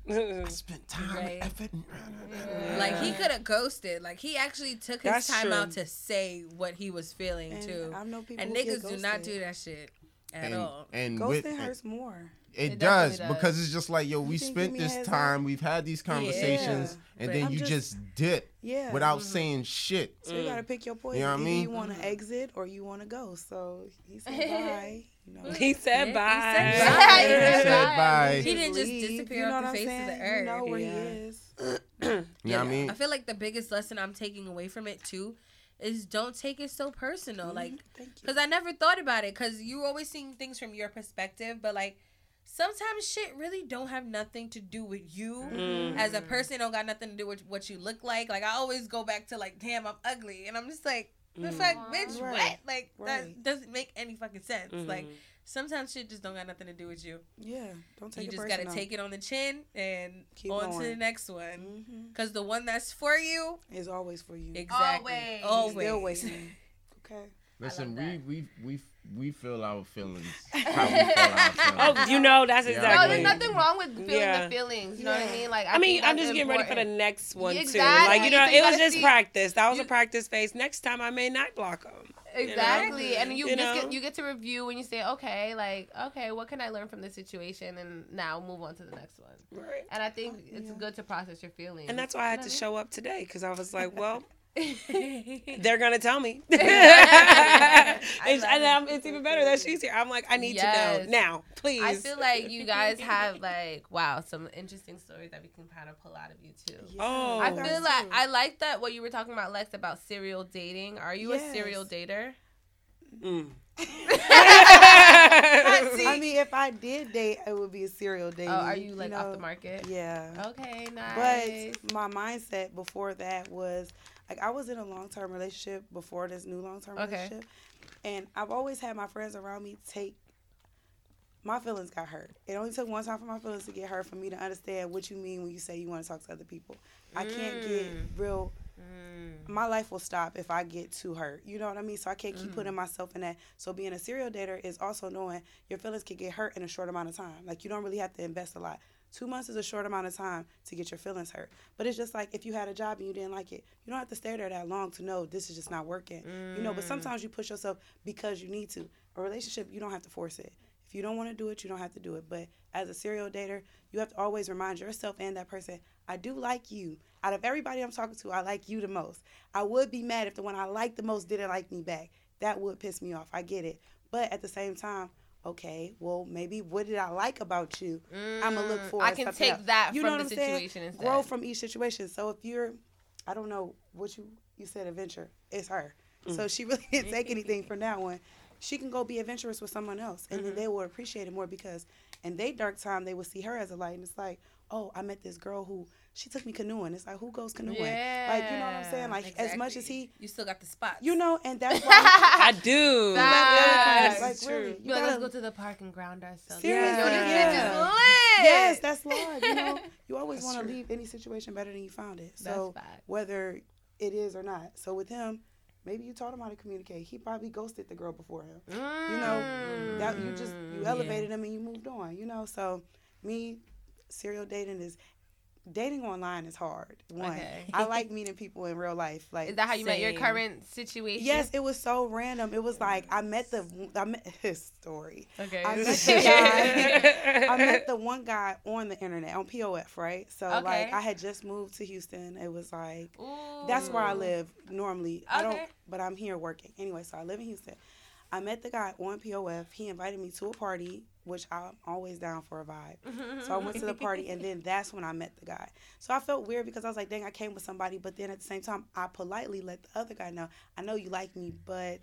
I spent time Right. and effort. and- Like he could have ghosted. Like he actually took his That's time true. out to say what he was feeling And too. I know people And niggas do not do that shit at And, all. and Ghosting with, hurts more. It, It does, definitely because it's just like, yo, we You can give spent this heads time, we've had these conversations, and but then I'm you just- just dip Yeah. without mm-hmm. saying shit. So you gotta mm. pick your poison. You know what I mean? you want to exit or you want to go. So he said bye. You know. He said He bye. said He bye. said bye. He didn't just disappear you know off the I'm face of the earth. You know where Yeah. he is. You know what I mean? I feel like the biggest lesson I'm taking away from it too is don't take it so personal. Like, Thank you. because I never thought about it. Because you're always seeing things from your perspective, but like sometimes shit really don't have nothing to do with you Mm. as a person. Don't got nothing to do with what you look like. Like I always go back to like, damn, I'm ugly, and I'm just like, the fuck, bitch, Right. what? Like Right. that doesn't make any fucking sense. Like Mhm. sometimes shit just don't got nothing to do with you. yeah, don't take it personally. you it just gotta take it on the chin and Keep on to the next one. Mhm. Cause the one that's for you, is always for you. exactly, Always. always. Still waiting. Okay. Listen, love we, that. we we we feel our feelings. How we feel our feelings. Oh, you know, that's Yeah. No, exactly. there's nothing wrong with feeling Yeah. the feelings. You know what I mean? Like I mean, I'm just getting ready for the next one too. Like you know, So you it was just see- practice. That was you- a practice phase. Next time, I may not block them. Exactly, and you, You just know? get you get to review when you say, okay, like, okay, what can I learn from this situation, and now move on to the next one. Right. And I think oh, it's good to process your feelings. And that's why I had to You know show up today because I was like, well, what I mean? they're gonna tell me. I and love and it's even better that she's here. I'm like, I need Yes. to know now, please. I feel like you guys have like wow some interesting stories that we can kind of pull out of you too. Oh. I feel like true. I like that what you were talking about, Lexx, about serial dating. Are you Yes. a serial dater? Mm. I mean, if I did date, it would be a serial dating. Oh, are you like off know? the market? Yeah. Okay, nice. But my mindset before that was like I was in a long term relationship before this new long term Okay. relationship, and I've always had my friends around me take. My feelings got hurt. It only took one time for my feelings to get hurt for me to understand what you mean when you say you want to talk to other people. I can't get Mm. real. My life will stop if I get too hurt. You know what I mean? So I can't keep Mm. putting myself in that. So being a serial dater is also knowing your feelings can get hurt in a short amount of time. Like you don't really have to invest a lot. Two months is a short amount of time to get your feelings hurt. But it's just like if you had a job and you didn't like it, you don't have to stay there that long to know this is just not working. You know, but mm. sometimes you push yourself because you need to. A relationship, you don't have to force it. If you don't want to do it, you don't have to do it. But as a serial dater, you have to always remind yourself and that person, I do like you. Out of everybody I'm talking to, I like you the most. I would be mad if the one I like the most didn't like me back. That would piss me off. I get it. But at the same time, okay, well maybe what did I like about you? I'm gonna look Mm, for I can take else. that You from know the what I'm saying? instead. Grow from each situation. So if you're, I don't know what you you said adventure. It's her. Mm. So she really didn't take anything from that one. She can go be adventurous with someone else, and Mm-hmm. then they will appreciate it more because in their dark time they will see her as a light, and it's like, oh, I met this girl who she took me canoeing. It's like who goes canoeing? Like you know what I'm saying? Yeah, Like as much as he, you still got the spot. you know, and that's why. I do. Facts. like It's really, you Be like, let's go to the park and ground ourselves. Seriously, Yo, this yeah. bitch lit. yes, that's love. You know, you always want to leave any situation better than you found it. That's So facts. whether it is or not. So with him, maybe you taught him how to communicate. He probably ghosted the girl before him. You know, that you just Mm, you elevated him and you moved on. You know, so me, serial dating is. Dating online is hard. One, Okay. I like meeting people in real life. Like, Is that how you met your current situation? yes, it was so random. It was like I met the I met his story. Okay. I met the guy. I met the one guy on the internet on POF, right? So like I had just moved to Houston. It was like Ooh. that's where I live normally. I don't Okay. but I'm here working. Anyway, so I live in Houston. I met the guy on POF. He invited me to a party, which I'm always down for a vibe. Mm-hmm. So I went to the party and then that's when I met the guy. So I felt weird because I was like, dang, I came with somebody, but then at the same time I politely let the other guy know, I know you like me, but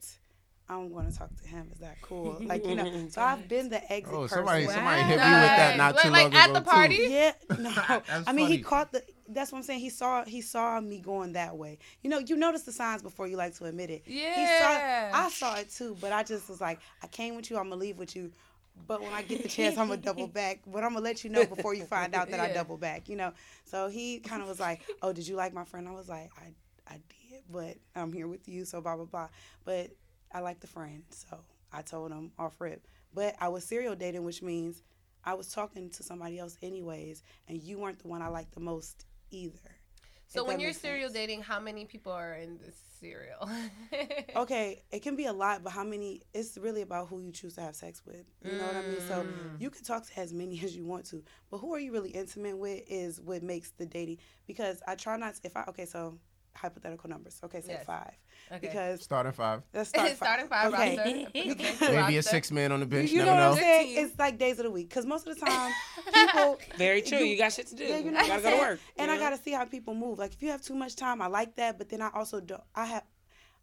I'm gonna talk to him. Is that cool? Like, you know. So I've been the exit Oh, person. somebody, Wow. somebody hit me with that not Nice. too Like- long like at the party? Too. Yeah, no. I mean, he caught the. That's what I'm saying. He saw. He saw me going that way. You know, you notice the signs before you like to admit it. Yeah. He Yeah. saw. I saw it too, but I just was like, I came with you. I'm gonna leave with you. But when I get the chance, I'm gonna double back. But I'm gonna let you know before you find out that I double back. You know. So he kind of was like, "Oh, did you like my friend?" I was like, "I, I did, but I'm here with you." So blah blah blah. But I like the friend, so I told him off rip. But I was serial dating, which means I was talking to somebody else anyways, and you weren't the one I liked the most either. So when you're serial sense. dating, how many people are in this serial? Okay, it can be a lot, but how many? It's really about who you choose to have sex with. You know what I mean? So Mm. you can talk to as many as you want to, but who are you really intimate with is what makes the dating. Because I try not. To, if I okay, so hypothetical numbers. Okay, say Yes. five. Okay. Because Starting five. let's start Starting five Okay. roster. Maybe a six man on the bench. You know what. I'm saying? It's like days of the week. Because most of the time, people. Very true. You- You, got shit to do. Yeah, you you know what gotta go to work. And you I gotta see how people move. Like if you have too much time, I like that, but then I also don't. I have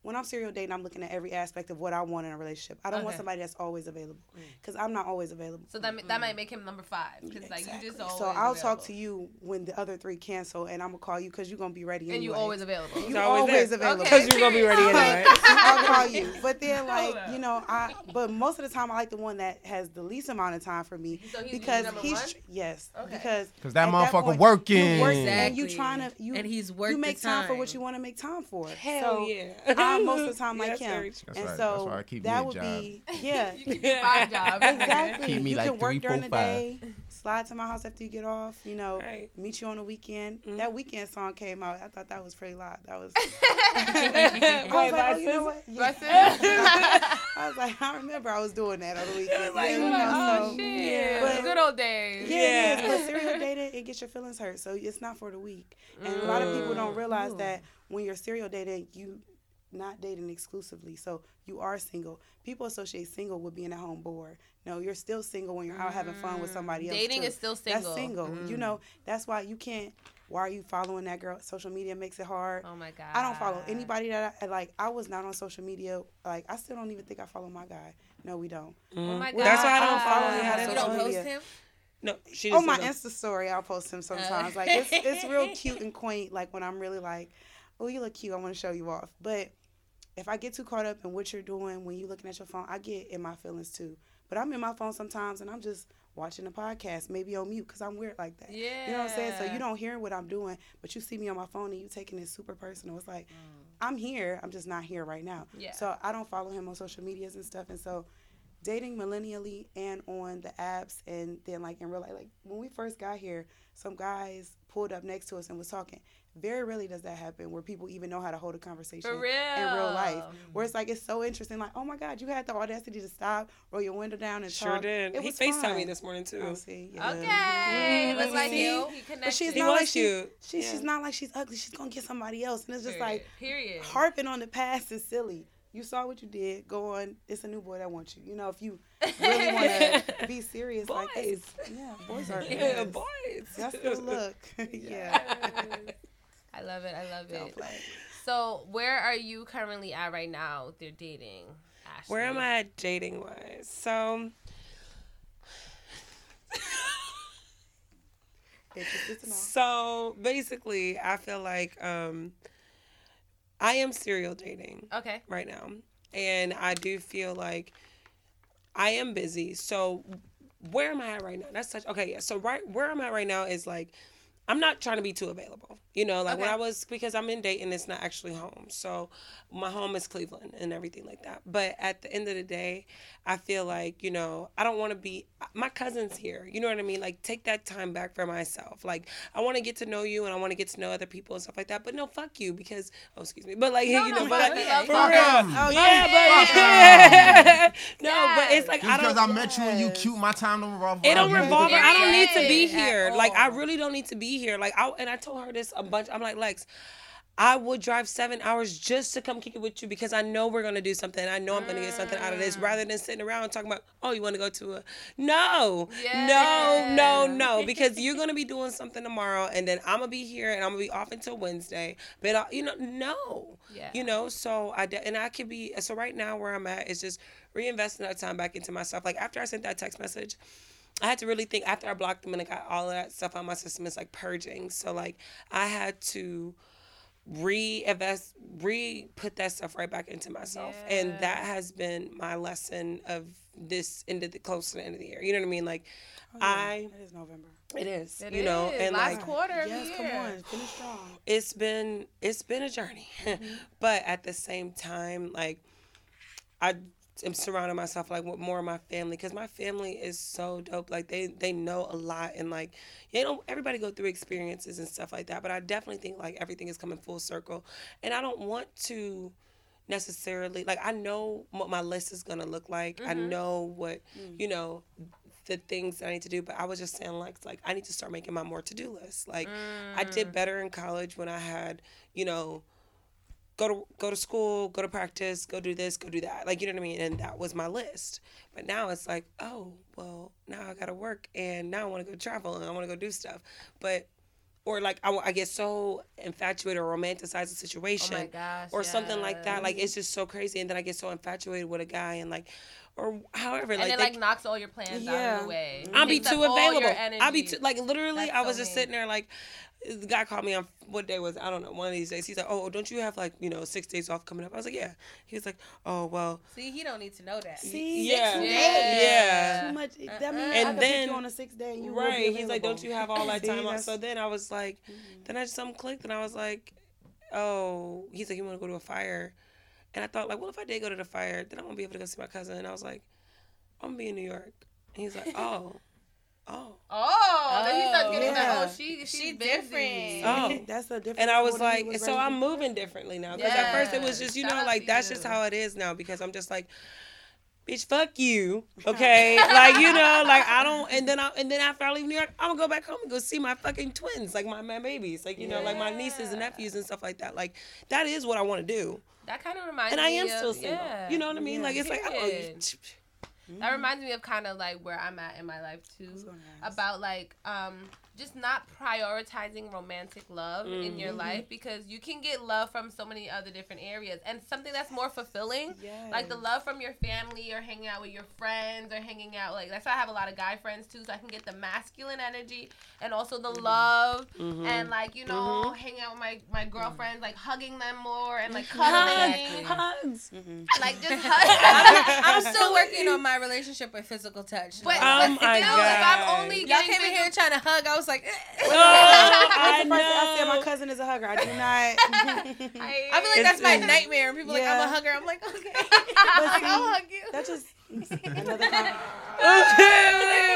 when I'm serial dating, I'm looking at every aspect of what I want in a relationship. I don't want somebody that's always available mm. because I'm not always available. So that that might make him number five because like you just always so I'll talk to you when the other three cancel, and I'm gonna call you because you're gonna be ready. and you anyway. always available. You He's always always there. available. Okay. Because you're gonna be ready anyway. I'll call you. But then, like, you know, I. But most of the time, I like the one that has the least amount of time for me So he's because number he's one? yes, Okay. because Because that at motherfucker point, working. You work, and you trying to you And he's worth You make the time. for what you want to make time for. Hell so yeah. I most of the time Yeah, like that's him. That's and right. so That's why I keep me that a would job. be yeah. You keep five jobs. Exactly. Keep me you like can work three, during four, the five. day, slide to my house after you get off. You know, Right. meet you on the weekend. Mhm. That weekend song came out. I thought that was pretty loud. That was. I I was like, oh, you know what? Yeah. I was like, I remember I was doing that on the weekend. Like, yeah, you're you like, know, oh so- shit, yeah. But- good old days. Yeah, Yeah. yeah. But serial dating, it gets your feelings hurt. So it's not for the weak. And a lot of people don't realize Ooh. that when you're serial dating, you not dating exclusively. So you are single. People associate single with being at home bored. No, you're still single when you're out having fun with somebody else. Dating too. is still single. That's single. You mm. know, that's why you can't. Why are you following that girl? Social media makes it hard. Oh my god. I don't follow anybody that I like. I was not on social media. Like I still don't even think I follow my guy. No, we don't. Mm. Oh my god. That's why I don't follow follow him him on on You don't social post media. him? No, she On my said. Insta story, I'll post him uh. sometimes. like it's it's real cute and quaint. Like when I'm really like, oh, you look cute. I want to show you off. But if I get too caught up in what you're doing when you're looking at your phone, I get in my feelings too. But I'm in my phone sometimes and I'm just watching a podcast, maybe on mute because I'm weird like that. Yeah. You know what I'm saying? So you don't hear what I'm doing, but you see me on my phone and you taking it super personal. It's like mm. I'm here, I'm just not here right now. Yeah. So I don't follow him on social medias and stuff, and so dating millennially and on the apps and then like in real life like when we first got here some guys pulled up next to us and was talking very rarely does that happen where people even know how to hold a conversation For real. in real life where it's like it's so interesting like oh my god you had the audacity to stop roll your window down and Sure talk did. it He was FaceTimed me this morning too. Oh, see, yeah. Okay. Mm, Looks like see? you. He but connected. she's He not was like she, cute. she, Yeah. she's not like she's ugly she's gonna get somebody else and it's just Period. like Period. harping on the past is silly You saw what you did. Go on. It's a new boy that wants you. You know, if you really want to be serious, like Boys. it's- yeah, boys are. Yeah, yes. boys. That's the look. yeah. I love it. I love Don't it. play. So, where are you currently at right now with your dating? Ashlee? Where am I dating wise? So It's just good so basically I feel like um I am serial dating Okay. right now. And I do feel like I am busy. So where am I at right now? That's such okay, yeah. So right where I'm at right now is like I'm not trying to be too available. You know, like when I was because I'm in Dayton, it's not actually home. So my home is Cleveland and everything like that. But at the end of the day, I feel like, you know, I don't want to be my cousin's here. You know what I mean? Like take that time back for myself. Like I want to get to know you and I want to get to know other people and stuff like that. But no, fuck you because oh excuse me. But like No, you no, know, but like, for real. Oh, Yeah, but no, but it's like Just I because don't. I met you and you cute, my time don't revolve It don't revolve. I don't need to be here. Like I really don't need to be here. Like I and I told her this a bunch. I'm like Lexx. I would drive seven hours just to come kick it with you because I know we're gonna do something. I know I'm gonna get something out of this, rather than sitting around talking about, oh, you want to go to a no, no, no, no, because you're gonna be doing something tomorrow, and then I'm gonna be here and I'm gonna be off until Wednesday. But I, you know, no, Yeah. you know. So I de- and I could be so right now where I'm at is just reinvesting that time back into myself. Like after I sent that text message. I had to really think after I blocked them and I got all of that stuff on my system. It's like purging. So like I had to reinvest, re put that stuff right back into myself, and that has been my lesson of this into the close to the end of the year. You know what I mean? Like oh, I, It is November. it is, It you know, and last like quarter of Yes, the come on. Finish strong. it's been it's been a journey mm-hmm. but at the same time like i am surrounding myself like with more of my family because my family is so dope like they they know a lot and like you know everybody go through experiences and stuff like that but i definitely think like everything is coming full circle and i don't want to necessarily like i know what my list is going to look like i mm-hmm. know what mm. you know the things that I need to do, but I was just saying like like I need to start making my more to do list. Like I did mm. better in college when I had, you know, go to go to school, go to practice, go do this, go do that. Like you know what I mean? And that was my list. But now it's like, oh, well, now I got to work and now I want to go travel and I want to go do stuff. But or like I, I get so infatuated or romanticize the oh situation Oh my gosh, or something like that. Like it's just so crazy and then I get so infatuated with a guy and like or however And like it they- like knocks all your plans out of the way. I'll be too available. I'll be too like literally. That's I was so just mean. sitting there like the guy called me on what day was? I don't know one of these days. He's like, oh, don't you have like you know six days off coming up? I was like, yeah. He was like, oh well, See, he don't need to know that. See, yeah, days. yeah. Too much. That uh-uh. means And I could then- you on a six day. And you Right. He's like, don't you have all that time off? So then I was like, then I just something clicked and I was like, oh. He's like, you want to go to a fire? And I thought like, well, if I did go to the fire, then I won't be able to go see my cousin. And I was like, I'm gonna be in New York. And he's like, oh, oh. Oh, then he starts oh, getting Yeah. that. Oh, she she's She busy. different. Oh. That's a different. And I was level than he like, was so ready I'm be. moving differently now. Because at first it was just, you Shout know, like that's you. just how it is now. Because I'm just like, bitch, fuck you, okay? like you know, like I don't. And then I, and then after I leave New York, I'm gonna go back home and go see my fucking twins, like my my babies, like you know, like my nieces and nephews and stuff like that. Like that is what I want to do, That kind of reminds me. and I am of, still single. Yeah. You know what I mean? Yeah. Like it's like, oh, Period. That reminds me of kind of like where I'm at in my life too. About like um just not prioritizing romantic love in your Mm-hmm. life because you can get love from so many other different areas and something that's more fulfilling. Like the love from your family or hanging out with your friends or hanging out like that's why I have a lot of guy friends too, so I can get the masculine energy and also the mm-hmm. love Mm-hmm. and like, you know, mm-hmm. hanging out with my, my mm-hmm. girlfriends, like hugging them more and like Hugs, cuddling. hugs. Like just hugging. I'm still working on my relationship with physical touch. But, Oh but my still, like I'm God. only Y'all getting came in here trying to hug. I was like, eh. Oh, I That's the first thing I said my cousin is a hugger. I do not. I feel like that's my nightmare. When people are like, I'm a hugger. I'm like, okay. But like, I'll hug you. That just another con-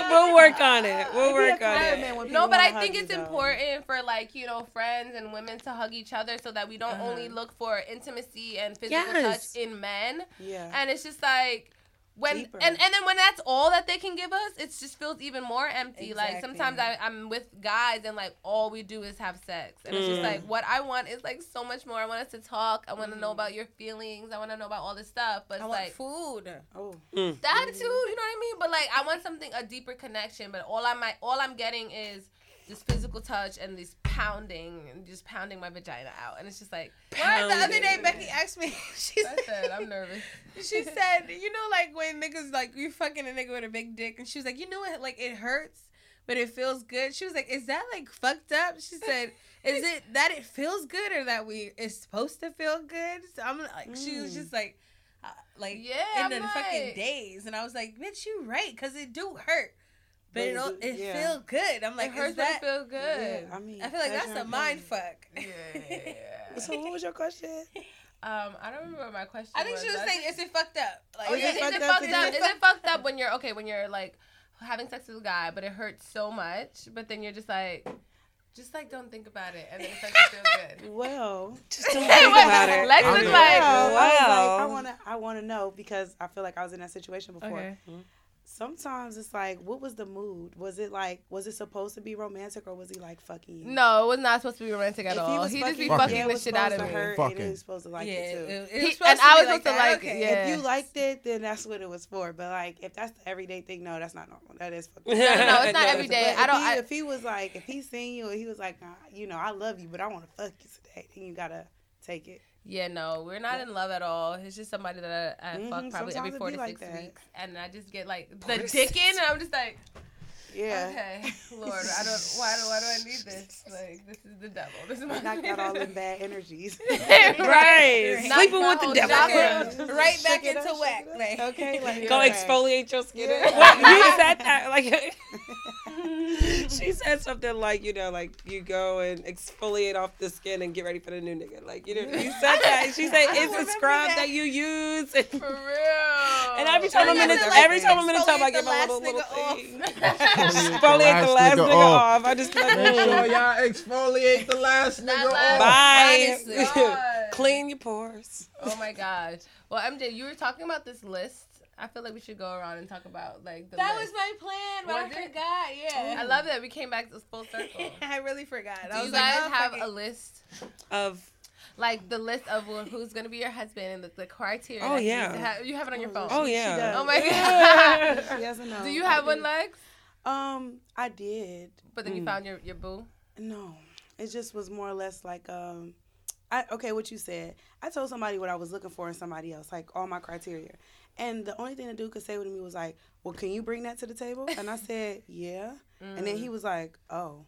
we'll work on it. We'll It'd be a work on it. No, but I think it's though. important for like you know friends and women to hug each other so that we don't only look for intimacy and physical Yes. touch in men. Yeah. And it's just like when Deeper. and and then when that's all that they can give us, it just feels even more empty. Like sometimes I, I'm with guys and like all we do is have sex, and it's just Mm. like what I want is like so much more. I want us to talk. I want to Mm. know about your feelings. I want to know about all this stuff. But I it's want like food. Oh, that too. You know what I mean? But like I want something a deeper connection. But all I might all I'm getting is just physical touch and this pounding and just pounding my vagina out, and it's just like Why the other day Becky asked me, she I said, I'm nervous. she said, you know, like when niggas like you fucking a nigga with a big dick, and she was like, you know what, like it hurts, but it feels good. She was like, is that like fucked up? She said, is it that it feels good or that we it's supposed to feel good? So I'm like, she was Mm. just like, uh, like Yeah, in I'm the fucking days, and I was like, bitch, you right, cause it do hurt. But But it, it it yeah. feel good. I'm like, it hurts, that? but it feel good. yeah, I mean, I feel like that's pleasure a mind fuck. Yeah. So what was your question? Um, I don't remember what my question. I think she was I saying, think- is it fucked up? Like, Oh, is yeah, it is fucked it fucked up? Is it fucked up when you're okay when you're like having sex with a guy, but it hurts so much, but then you're just like, just like don't think about it, and then it starts to feel good. Well, Just don't think about it. Lexx I'm was like, well, I like, I wanna, I wanna know because I feel like I was in that situation before. okay. Sometimes it's like, what was the mood? Was it like, was it supposed to be romantic or was he like fucking you? No, it was not supposed to be romantic at If all. He, just be fucking- fucking yeah, the shit out of supposed me. and Fucking. he was supposed to like yeah, it too. it, it He- was supposed and to I be was like supposed to that. like- okay. yeah. If you liked it, then that's what it was for. But like, if that's the everyday thing, no, that's not normal. That is fucking. No, no, no, it's not No, every it's- day. But I don't. If he, I, if he was like, if he seen you, and he was like, nah, you know, I love you, but I want to fuck you today, then you gotta take it. Yeah, no, we're not in love at all. It's just somebody that I, I fuck Mhm, probably every sometimes it four to six that. weeks, and I just get like the to dick in, and I'm just like. Yeah. Okay, Lord, I don't. Why do why do I need this? Like, this is the devil. This is my Knock out all the bad energies. Right. Sleeping with the devil. chakra. right back Shake into up, whack. shake. Like, Okay, like Go okay. exfoliate your skin. Yeah. What? You said that like she said something like you know like you go and exfoliate off the skin and get ready for the new nigga. Like you know you said that. She said it's a scrub that. that. you use. And, For real. and every time I I'm in have the to, like, every time I'm in the tub, I exfoliate get my last little little nigga thing. Exfoliate Exfoliate the last nigga off. I just like, Make sure y'all exfoliate the last nigga last- off. bye. Clean your pores. Oh my god. Well, MJ, you were talking about this list. I feel like we should go around and talk about like the that was my plan, but Was I it? forgot. Yeah. I love that we came back to full circle. I really forgot. Do I you was guys like, oh, have fuck a list? Of Like the list of who's gonna be your husband and the, the criteria. Oh, that you yeah. have- you have it on your phone. oh She yeah. does. Oh my god. She doesn't know. Do you I have one, do. Lexx? Um, I did. But then you Mm. found your your boo. No, it just was more or less like um, I okay. What you said, I told somebody what I was looking for in somebody else, like all my criteria, and the only thing the dude could say to me was like, "Well, can you bring that to the table?" And I said, "Yeah," and then he was like, "Oh."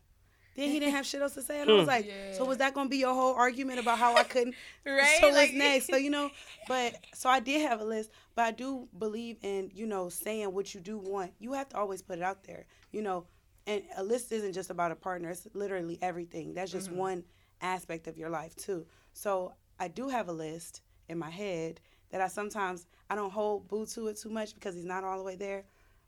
Then he didn't have shit else to say, and I was hmm. like, Yeah. "So was that gonna be your whole argument about how I couldn't?" Right? So Like- what's next? So you know, but so I did have a list, but I do believe in you know saying what you do want. You have to always put it out there, you know. And a list isn't just about a partner; it's literally everything. That's just mm-hmm. one aspect of your life too. So I do have a list in my head that I sometimes I don't hold boo to it too much because he's not all the way there.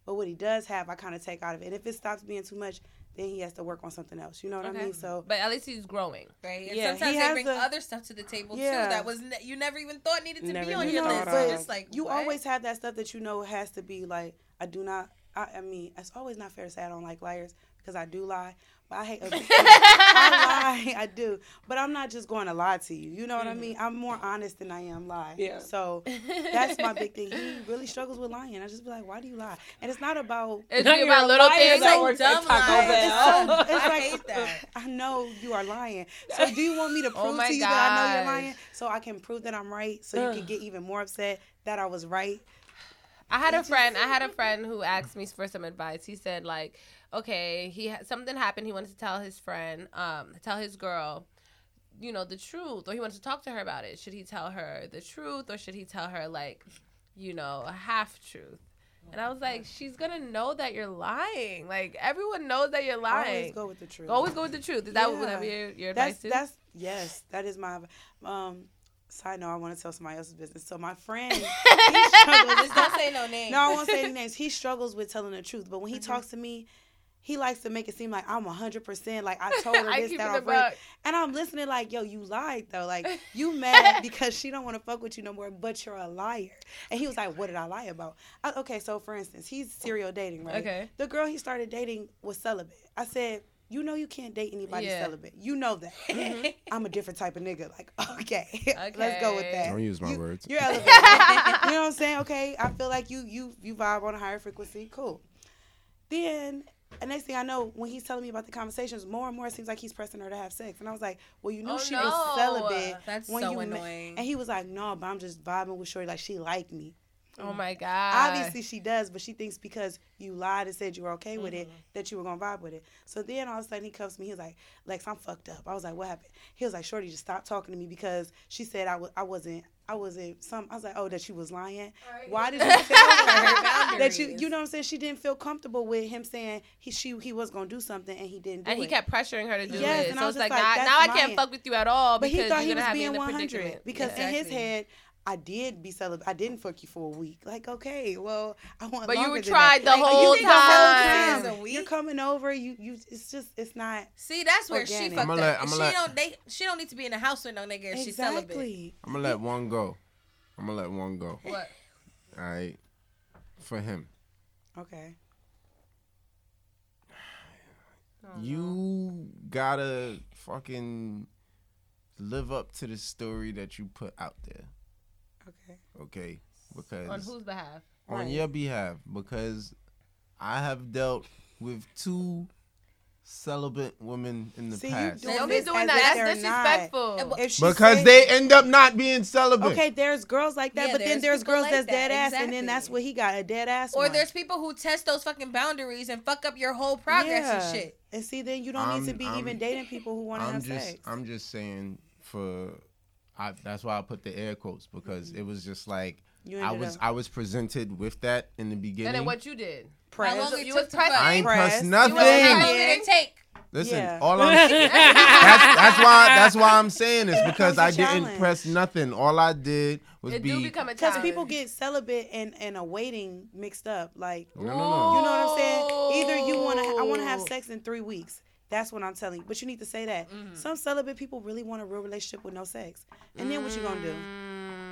But what he does have, I kind of take out of it. And if it stops being too much, then he has to work on something else. You know what I mean? So But at least he's growing. Right. And Yeah, sometimes he they has bring the- other stuff to the table Yeah. too that was ne- you never even thought needed to Never be on your you know, thought list. of. but It's like you what? always have that stuff that you know has to be like I do not. I, I mean, it's always not fair to say I don't like liars because I do lie, but I hate. Other I lie, I do, but I'm not just going to lie to you. You know what I mean? Mm-hmm. I'm more honest than I am lie. Yeah. So that's my big thing. He really struggles with lying. I just be like, why do you lie? And it's not about. It's Now about little things. that like works dumb Taco lies. Bell. It's I hate that. I know you are lying. So do you want me to Oh prove my to you that I know you're lying, so I can prove that I'm right, so you can get even more upset that I was right? I had a friend. I had a friend who asked me for some advice. He said like, okay, he had something happened. He wanted to tell his friend, um, tell his girl, you know, the truth, or he wanted to talk to her about it. Should he tell her the truth, or should he tell her like, you know, a half truth? And I was like, she's gonna know that you're lying. Like everyone knows that you're lying. Always go with the truth. Always go with the truth. Is that Yeah. would that be your, your advice That's too? that's yes, that is my um side note, I want to tell somebody else's business. So my friend he struggles Just don't say no name. No, I won't say any names. He struggles with telling the truth. But when Mm-hmm. he talks to me, he likes to make it seem like I'm 100% like I told her this that it a already. And I'm listening like, yo, you lied though. Like you mad because she don't want to fuck with you no more, but you're a liar. And he was like, what did I lie about? I, okay, so for instance, he's serial dating, right? Okay. The girl he started dating was celibate. I said, you know you can't date anybody Yeah. celibate. You know that. Mm-hmm. I'm a different type of nigga. Like, okay, let's go with that. Don't use my You- words. You're elevated. you know what I'm saying? Okay, I feel like you you you vibe on a higher frequency. Cool. Then, and next thing I know, when he's telling me about the conversations, more and more it seems like he's pressing her to have sex. And I was like, well, you knew Oh, she no. was celibate. That's when so you met- annoying. And he was like, no, but I'm just vibing with Shorty like she liked me. Oh my god. Obviously she does, but she thinks because you lied and said you were okay with it Mm-hmm. that you were gonna vibe with it. So then all of a sudden he comes to me, he was like, Lexx, I'm fucked up. I was like, what happened? He was like, Shorty just stopped talking to me because she said I was I wasn't I wasn't some I was like, Oh, that she was lying. Why did you tell her that you you know what I'm saying? She didn't feel comfortable with him saying he she he was gonna do something and he didn't do And he it. kept pressuring her to do Yes, it. and I was like, like, now, now I can't lying. fuck with you at all But because he thought he was gonna have me being 100 predicament. because in his head, I did be celibate. I didn't fuck you for a week. Like, okay, well, I want. But you longer than tried the Like, whole you think time. celibate? A week? You're coming over. You, you. It's just, it's not See, that's where she fucked I'ma up. let- she let- don't they she don't need to be in the house with no nigga if she's celibate. exactly. I'm gonna let one go. I'm gonna let one go. What? All right. For him, Okay. you gotta fucking live up to the story that you put out there. Okay. Okay. Because On whose behalf? on Right. your behalf because I have dealt with two celibate women in the See, you past. doing Don't be doing that. That's disrespectful. And If she because say- they end up not being celibate. Okay, there's girls like that, Yeah, but then there's there's girls like that's that, dead ass, and then that's what he got a dead ass. Or one. there's people who test those fucking boundaries and fuck up your whole progress yeah. and shit. And see, then you don't need to be I'm- even dating people who want to have just sex. I'm just saying for I that's why I put the air quotes because mm-hmm. it was just like I was up- I was presented with that in the beginning. And then what you did? Press. How long it you took was to pressing? I ain't Press. pressed You nothing. was How long did it take? Listen, Yeah. all I'm that's, that's why that's why I'm saying this because becomes a I didn't press nothing. All I did was It be do become a Because people get celibate and, and a waiting mixed up. Like, no no no. you know what I'm saying? Either you want to, I want to have sex in three weeks. That's what I'm telling you. But you need to say that. Mm-hmm. Some celibate people really want a real relationship with no sex. And then what you gonna do?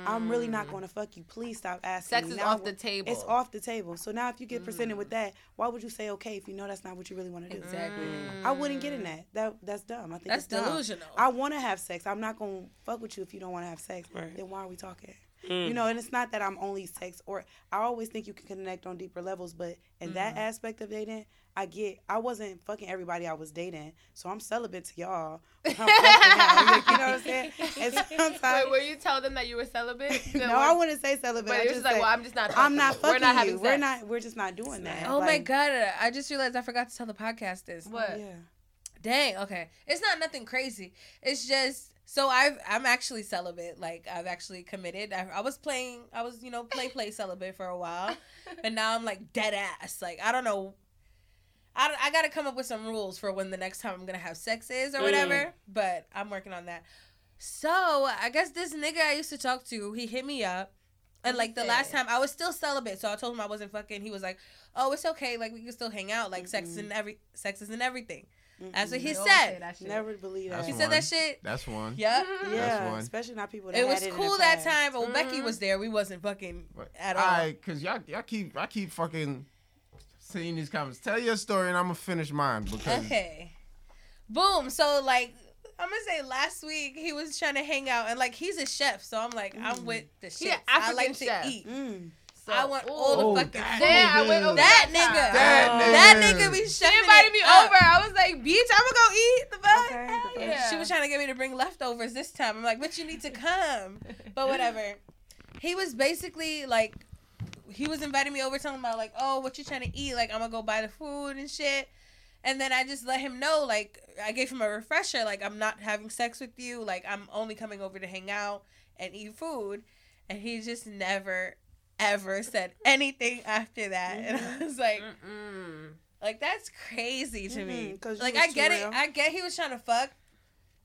I'm really not gonna fuck you. Please stop asking. Sex is Now off the table. It's off the table. So now if you get presented with that, why would you say okay if you know that's not what you really want to do? Exactly. I wouldn't get in that. That that's dumb. I think That's it's dumb. delusional. I want to have sex. I'm not gonna fuck with you if you don't want to have sex. Right. Then why are we talking? Mm. You know, and it's not that I'm only sex or I always think you can connect on deeper levels, but in that mm. aspect of dating, I get I wasn't fucking everybody I was dating, so I'm celibate to y'all. I'm y'all. Like, you know what I'm saying? And sometimes, Wait, were you tell them that you were celibate? no, I wouldn't say celibate. But I just just like, well, I'm just not. I'm not fucking. fucking We're not having you. We're not. We're just not doing that. Oh my Like, god, I just realized I forgot to tell the podcast this. What? Yeah. Dang, okay. It's not nothing crazy. It's just so I've I'm actually celibate. Like I've actually committed. I, I was playing I was, you know, play play celibate for a while. but now I'm like dead ass. Like I don't know I, I got to come up with some rules for when the next time I'm going to have sex is or mm. whatever, but I'm working on that. So, I guess this nigga I used to talk to, he hit me up. And like the last time I was still celibate, so I told him I wasn't fucking. He was like, "Oh, it's okay. Like we can still hang out. Like sex and every sex is in everything." That's what he They said. that. Never believe that. That's He one. said that shit. That's one. Yep. Yeah, one. especially not people that It had was it in cool the that past. time, but when Becky was there, we wasn't fucking at all. Alright, cause y'all y'all keep I keep fucking saying these comments. Tell your story and I'm gonna finish mine because Okay. Boom. So like I'm gonna say last week he was trying to hang out and like he's a chef, so I'm like I'm with the He shit. an I African like chef. to eat. Mm. So- I want all the Oh, fucking that food. I went over That time. nigga. That That nigga. nigga be She chefing invited it me up. over. I was like, "Bitch, I'm gonna go eat the fuck." Okay, Hell the fuck. yeah. She was trying to get me to bring leftovers this time. I'm like, but you need to come. But whatever. He was basically like, he was inviting me over, telling me about like, oh, what you trying to eat? Like, I'm gonna go buy the food and shit. And then I just let him know, like, I gave him a refresher, like, I'm not having sex with you. Like, I'm only coming over to hang out and eat food. And he just never, ever said anything after that. And I was like, Mm-mm. like that's crazy to me. Mhm, 'cause you Like I get real. it. I get he was trying to fuck.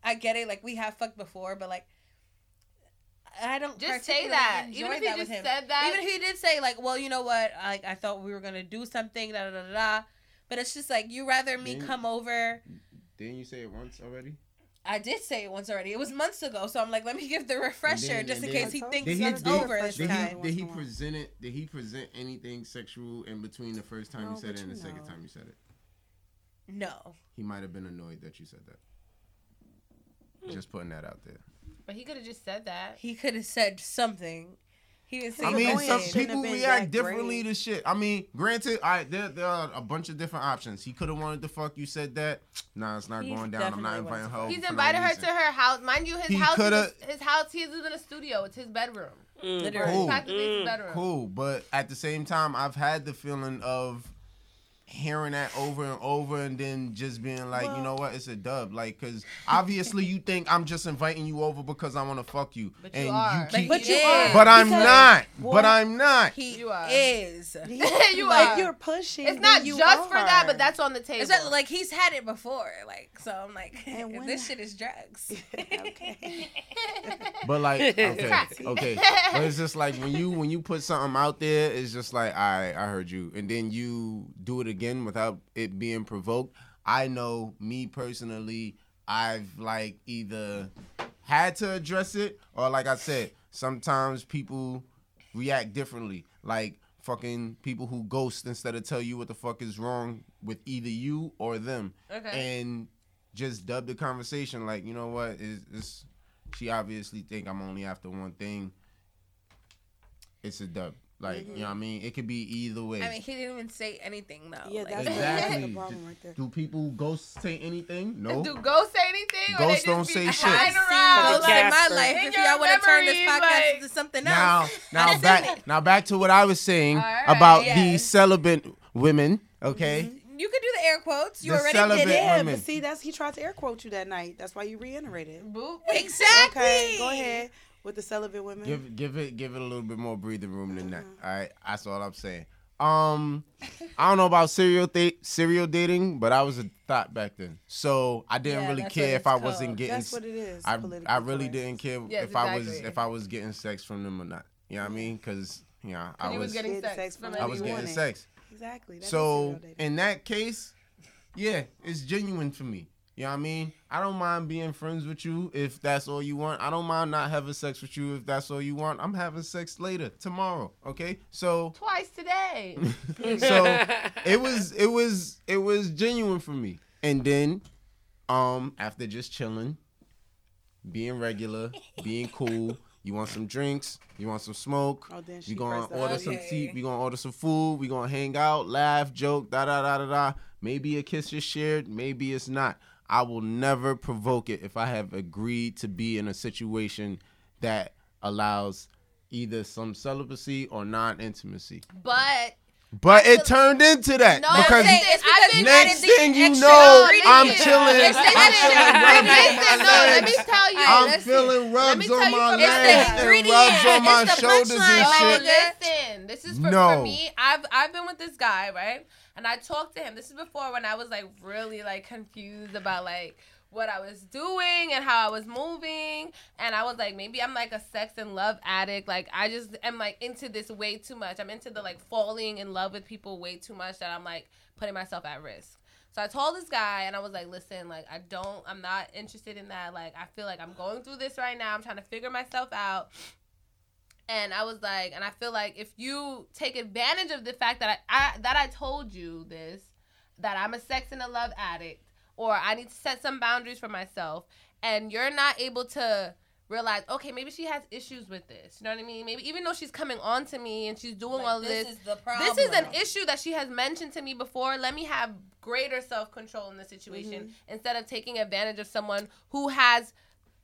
I get it. Like we have fucked before, but like I don't Just say that. Even if he just him. said that. Even if he did say like, well, you know what? Like I thought we were gonna do something. Da da da da. da. But it's just like you rather me Didn't- come over. Didn't you say it once already? I did say it once already. It was months ago, so I'm like, let me give the refresher then- just in then- case he thinks he- it's did- over this Did time. he, Once did he in a present it? Did he present anything sexual in between the first time No, you said it and the you second time you said it? No. He might have been annoyed that you said that. Hmm. Just putting that out there. But he could have just said that. He could have said something. He didn't say I mean, some people react differently great. to shit. I mean, granted, I there there are a bunch of different options. He could have wanted to fuck you, said that. Nah, it's not He going down. I'm not definitely inviting her. He's for no invited her reason. to her house. Mind you, his He house coulda- is his house. He lives in a studio. It's his bedroom. Mm. Literally. Cool. Practically his bedroom. Cool, but at the same time, I've had the feeling of hearing that over and over and then just being like, you know what, it's a dub. Like, because obviously you think I'm just inviting you over because I want to fuck you. But you are. you keep. But you are. But I'm because- not. Well, but I'm not. He You are. is. You If are. you're pushing, It's not then you just for that, but that's on the table. It's not, like he's had it before. Like so, I'm like, And when- this shit is drugs. okay. But like, okay, okay. But it's just like when you when you put something out there, it's just like, I I heard you, and then you do it again without it being provoked. I know me personally, I've like either had to address it or like I said, sometimes people react differently. Like fucking people who ghost instead of tell you what the fuck is wrong with either you or them okay. and just dub the conversation like you know what is it's she obviously think i'm only after one thing it's a dub like you know what i mm-hmm. mean it could be either way I mean, he didn't even say anything though. Yeah, that's, the, Exactly. that's the problem right there. do people ghosts say anything no Do ghosts say anything? or they Ghosts don't be say I've shit. hiding seen around? ghosts Like in my life. In If your y'all want to turn this podcast like- into something now else, now I've back now back to what i was saying All right, about yes. these celibate women okay mm-hmm. you could do the air quotes. You The already celibate did it. Women. but see, that's he tried to air quote you that night. That's why you reiterated. Boop. Exactly. Okay, go ahead with the celibate women. Give give it give it a little bit more breathing room than that. All right, that's all I'm saying. Um, I don't know about serial date serial dating, but I was a thought back then, so I didn't Yeah, really care if I it's wasn't getting. That's what it is. I politically I really correct. didn't care Yes, if I was if I was getting sex from them or not. You know what I mean? Because you know I was was getting Getting sex, sex from from I was getting wanted. sex. Exactly. That is So in that case, yeah, it's genuine for me. You know what I mean? I don't mind being friends with you if that's all you want. I don't mind not having sex with you if that's all you want. I'm having sex later tomorrow. Okay, so Twice today. so it was it was it was genuine for me. And then, um, after just chilling, being regular, being cool. You want some drinks? You want some smoke? Oh, then We gonna order button. some Okay. tea. We gonna order some food. We gonna hang out, laugh, joke, da da da da da. Maybe a kiss is shared. Maybe it's not. I will never provoke it if I have agreed to be in a situation that allows either some celibacy or non-intimacy. but But it turned into that no, because They it's because next added the thing you know. I'm chilling. listen, I'm listen, feeling rubs on listen, my no, let me legs. tell you. I'm listen. feeling rubs on my something. It's the legs and rubs on my shoulders and shit. Listen, this is for, No. for me. I've I've been with this guy, right? And I talked to him. This is before when I was like really like confused about like what I was doing and how I was moving. And I was like, maybe I'm like a sex and love addict. Like I just am like into this way too much. I'm into the like falling in love with people way too much that I'm like putting myself at risk. So I told this guy and I was like, listen, like I don't I'm not interested in that. Like I feel like I'm going through this right now. I'm trying to figure myself out. And I was like, and I feel like if you take advantage of the fact that I, I that I told you this, that I'm a sex and a love addict, or I need to set some boundaries for myself, and you're not able to realize, okay, maybe she has issues with this. You know what I mean? Maybe even though she's coming on to me and she's doing all this, this is the problem. this is an issue that she has mentioned to me before. Let me have greater self control in the situation mm-hmm. instead of taking advantage of someone who has,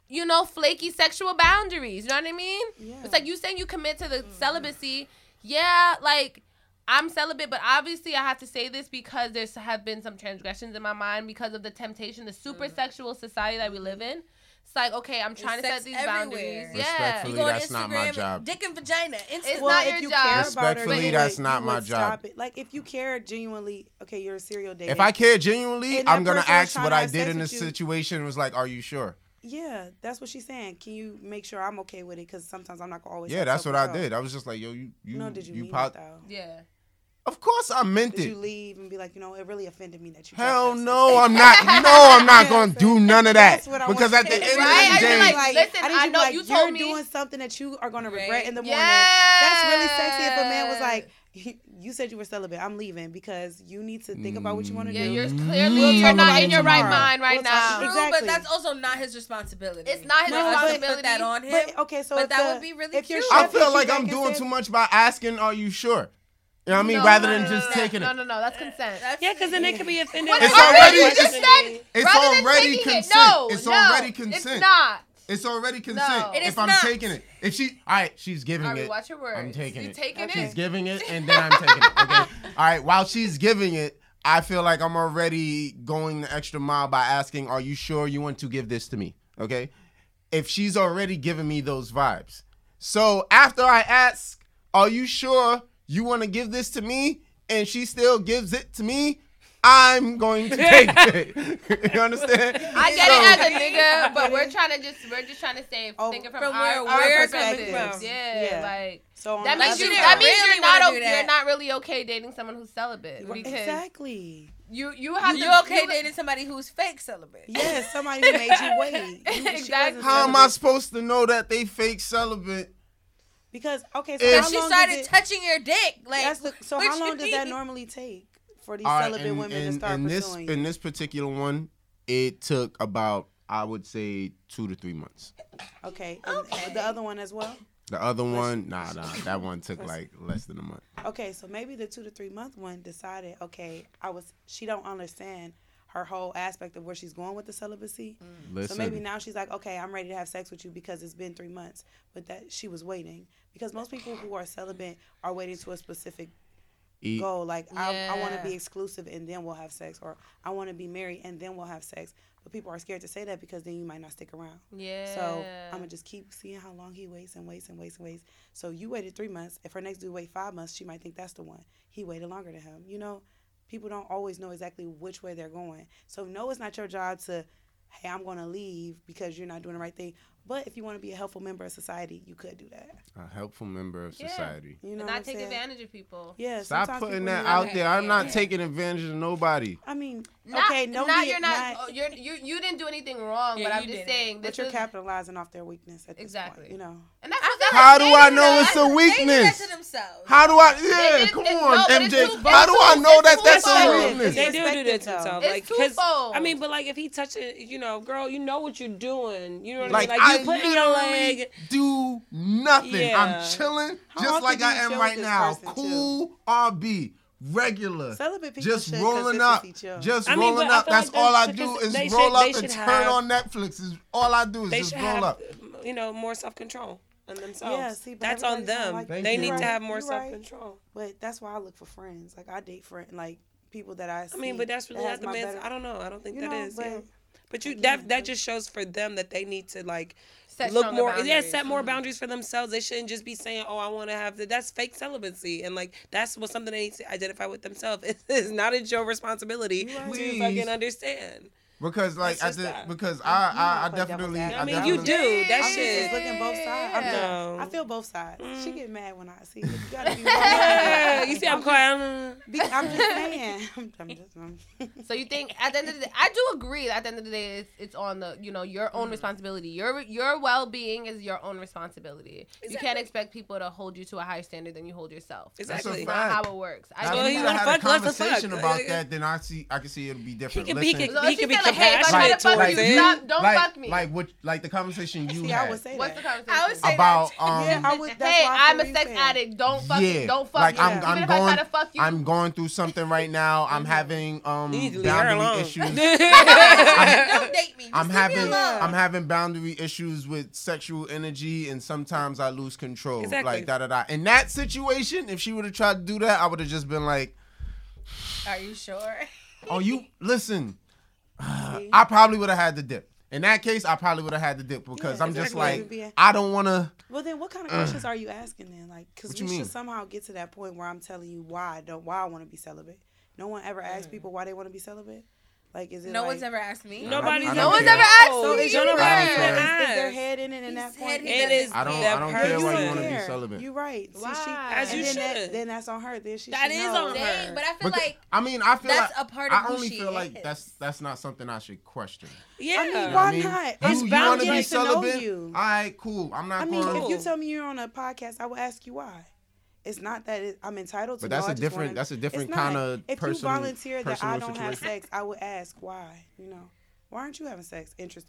you know, flaky sexual boundaries. You know what I mean? Yeah. It's like you saying you commit to the mm-hmm. celibacy. Yeah, like I'm celibate, but obviously I have to say this because there's have been some transgressions in my mind because of the temptation, the super mm. sexual society that we live mm-hmm. in. It's like, okay, I'm trying to set these everywhere. boundaries. Yeah. Respectfully, You go on that's not my job. Dick and vagina. Instantly. It's well, not if your you job. care about her, Respectfully, that's would- not my job. Stop it. Like if you care genuinely, okay, you're a serial dater. If I care genuinely, I'm gonna ask what I did in with this you. situation. Was like, are you sure? yeah, that's what she's saying. Can you make sure I'm okay with it? Because sometimes I'm not gonna always. Yeah, that's what I did. I was just like, yo, you, you, No, did you, you mean pop- it though? Yeah. Of course, I meant Did it. you leave and be like, you know, it really offended me that you? Hell trespassed? no, I'm not. No, I'm not gonna do none of that That's what I because want at the you to end do. of Right? the I day, feel like- listen, need I to be know like, you you're me- doing something that you are gonna regret Right. in the morning. That's really sexy. If a man was like, you said you were celibate, I'm leaving because you need to think about what you want to do. Yeah, do. you're Mm. clearly We'll you're talk not in it your right tomorrow. mind right We'll talk- now. True, Exactly. but that's also not his responsibility. It's not his No, but- responsibility. Put that on him. But okay, so But if that the- would be really if your cute. chef I feel hits like you I'm back doing and too much by asking, "Are you sure?" You know what I mean? No, Rather no, than no, just no, taking no, it. No, no, no. that's consent. That's Yeah, because then they could be offended. What- It's already- you it's- just said it's already consent. It, no, It's no, already It's not. It's already consent. No. It is if I'm not. taking it, if she, all right, she's giving Ari, it. watch your words. I'm taking You it. taking Okay. it? She's giving it, and then I'm taking it. Okay. All right. While she's giving it, I feel like I'm already going the extra mile by asking, "Are you sure you want to give this to me?" Okay. If she's already giving me those vibes, so after I ask, "Are you sure you want to give this to me?" and she still gives it to me, I'm going to take it. you understand? I get So- it as a nigga, but we're trying to just we're just trying to say Oh, thinking from, from our, where our we're coming perspectives. from. Yeah, Yeah. like So on that means you that means really you're not wanna o- do you're not really okay dating someone who's celibate because exactly. you you have You to okay you, dating somebody who's fake celibate? Yes, somebody who made you wait. You- Exactly. How am I supposed to know that they fake celibate? Because okay, so If- how Because she long started it, touching your dick. Like, that's the, so how long does that normally take for these All right, celibate in, women to in- start in this pursuing? in this particular one, it took about I would say two to three months. Okay, and the other one as well. The other one, nah, nah, that one took like less than a month. Okay, so maybe the two to three month one decided, okay, I was she don't understand her whole aspect of where she's going with the celibacy. Listen, So maybe now she's like, okay, I'm ready to have sex with you because it's been three months, but that she was waiting because most people who are celibate are waiting to a specific eat, goal. Like I, I want to be exclusive and then we'll have sex, or I want to be married and then we'll have sex. But people are scared to say that because then you might not stick around. yeah. So I'm gonna just keep seeing how long he waits and waits and waits and waits. So you waited three months. If her next dude wait five months, she might think that's the one. He waited longer than him. You know, people don't always know exactly which way they're going. So no, it's not your job to, hey, I'm gonna leave because you're not doing the right thing. But if you want to be a helpful member of society, you could do that. a helpful member of Yeah. society. You know, and what not I'm take saying? advantage of people. Yeah. Stop putting that out that. there. I'm not Yeah. taking advantage of nobody. I mean, Not, okay, no, not you're not, not- oh, you're you you didn't do anything wrong, Yeah, but I'm just didn't. saying but this you're is capitalizing off their weakness at this Exactly. point. You know. And that's, that's How do I know though. it's a That's- They do that weakness? How do I? They Yeah, come it- on, no, MJ. too- How do I know that that's twofold. a weakness? They do do that Perspective, to though. themselves. It's Like, 'cause- twofold. I mean, but like if he touches, you know, girl, you know what you're doing. You know what Like, I mean? Like I you putting your literally leg. do nothing. Yeah. I'm chilling How just like I am right now. person, too? Cool RB, regular. Celibate people Just rolling up, just I mean, rolling up. That's like all I do is roll should- up and turn have- on Netflix. Is all I do is just roll have, up. you know, more self control on themselves. Yeah, see, but that's on them. like they need you. to have more self control. But that's why I look for friends. Like I date friend, like people that I. See I mean, but that's really that not the my man's. better- I don't know. I don't think You that know, is. but yeah. But you again, that that just shows for them that they need to like Set look stronger more. Yeah, set more Mhm. boundaries for themselves. They shouldn't just be saying, "Oh, I want to have the." That's fake celibacy, and like that's what something they need to identify with themselves. It's not it's your responsibility You right. to fucking understand. Because like I just did, because You I I, I don't play devil's definitely. I I mean, you do. That I'm shit. just looking both sides. I'm No. I feel both sides. She Mm. get mad when I see it. You gotta be Yeah, you see, I'm quiet. I'm- Be- I'm just saying. I'm, I'm just. I'm, So you think at the end of the day, I do agree. At the end of the day, it's, it's on the you know your Mm. own responsibility. Your your well being is your own responsibility. You can't expect people to hold you to a higher standard than you hold yourself. That's a Exactly. It's not how it works. Now, So if he we wanna had a fuck, let's fuck. conversation about that, then I see I can see it'll be different. can- he can- he she be said, like, hey, if I try to compassionate fuck towards you, it. stop, don't like, fuck me. Like what, like the conversation you see, I had would say What's the that. conversation? I would say about that. um. Yeah, I would. That's hey, why I I'm a sex saying. addict. Don't fuck yeah, me. Don't fuck like me. I'm, Even I'm if going, I try to fuck you, I'm going through something right now. I'm having um You need to leave her boundary issues. Don't date me. I'm having. I'm having boundary issues with sexual energy, and sometimes I lose control. Exactly. Like da da da. In that situation, if she would have tried to do that, I would have just been like, Are you sure? "Oh, you listen." See? I probably would have had the dip. In that case, I probably would have had the dip because Yeah, I'm just like, I don't want to. Well, then, what kind of questions are you asking then? Like, because we you should mean? somehow get to that point where I'm telling you why I don't, why I want to be celibate. No one ever asks mm. people why they want to be celibate. Like, is it No like, one's ever asked me. Nobody's I No don't one's ever asked No, me it's either. nobody I even. Is, is there asked. head in it in He that said point? he It is. I don't- that I don't person. care why you don't wanna be care. celibate. You're right. See, she, Why? As and you then should. That, then that's on her. Then she That should is know. on her. Dang, but I feel like I mean, I feel that's a part of she. I only feel like that's that's not something I should question. Yeah. I mean, why I mean? not? You, It's you bound want to to be get celibate? All right, cool. I'm not I mean, going. if you tell me you're on a podcast, I will ask you why. It's not that it, I'm entitled to. But that's know, I a just different- wanna- that's a different kinda person. If person- you volunteer that I don't have sex, I would ask why. You know, why aren't you having sex? Interest.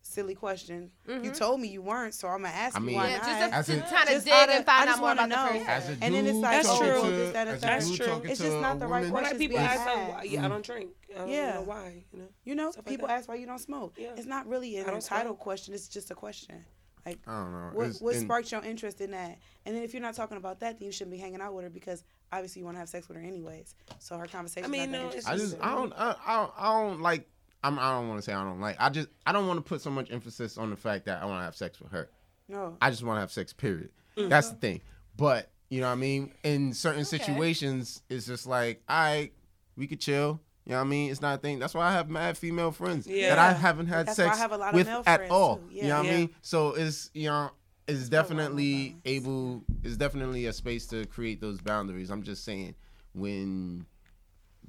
Silly question. You mm-hmm. told me you weren't, so I'm gonna ask I you why Yeah, not. just As to, to kind of Just dig outta- and find I out just more wanna about the know. person. As a dude And then it's like, That's talking true. to, that, as a third. That's true. It's just not the right woman, What questions like people ask them asked. why? Yeah, I mm-hmm. don't drink. I don't Yeah. know why. You know. You know, Stuff like people ask why you don't smoke. Yeah. It's not really an I entitled question. It's just a question. Like, I don't know. what, It's- what and- sparked your interest in that? And then if you're not talking about that, then you shouldn't be hanging out with her because obviously you want to have sex with her anyways. So her conversation. I mean, not that no, interesting. I just I don't I, I don't I don't like I'm I don't want to say I don't like I just I don't want to put so much emphasis on the fact that I want to have sex with her. no. I just want to have sex. Period. Mm-hmm. That's the thing. But you know what I mean. In certain situations, it's just like I we could chill. You know what I mean? It's not a thing. That's why I have mad female friends Yeah. that I haven't had That's sex have a lot of with at all. too. You know what Yeah. I mean? So it's you know it's definitely able. It's definitely a space to create those boundaries. I'm just saying when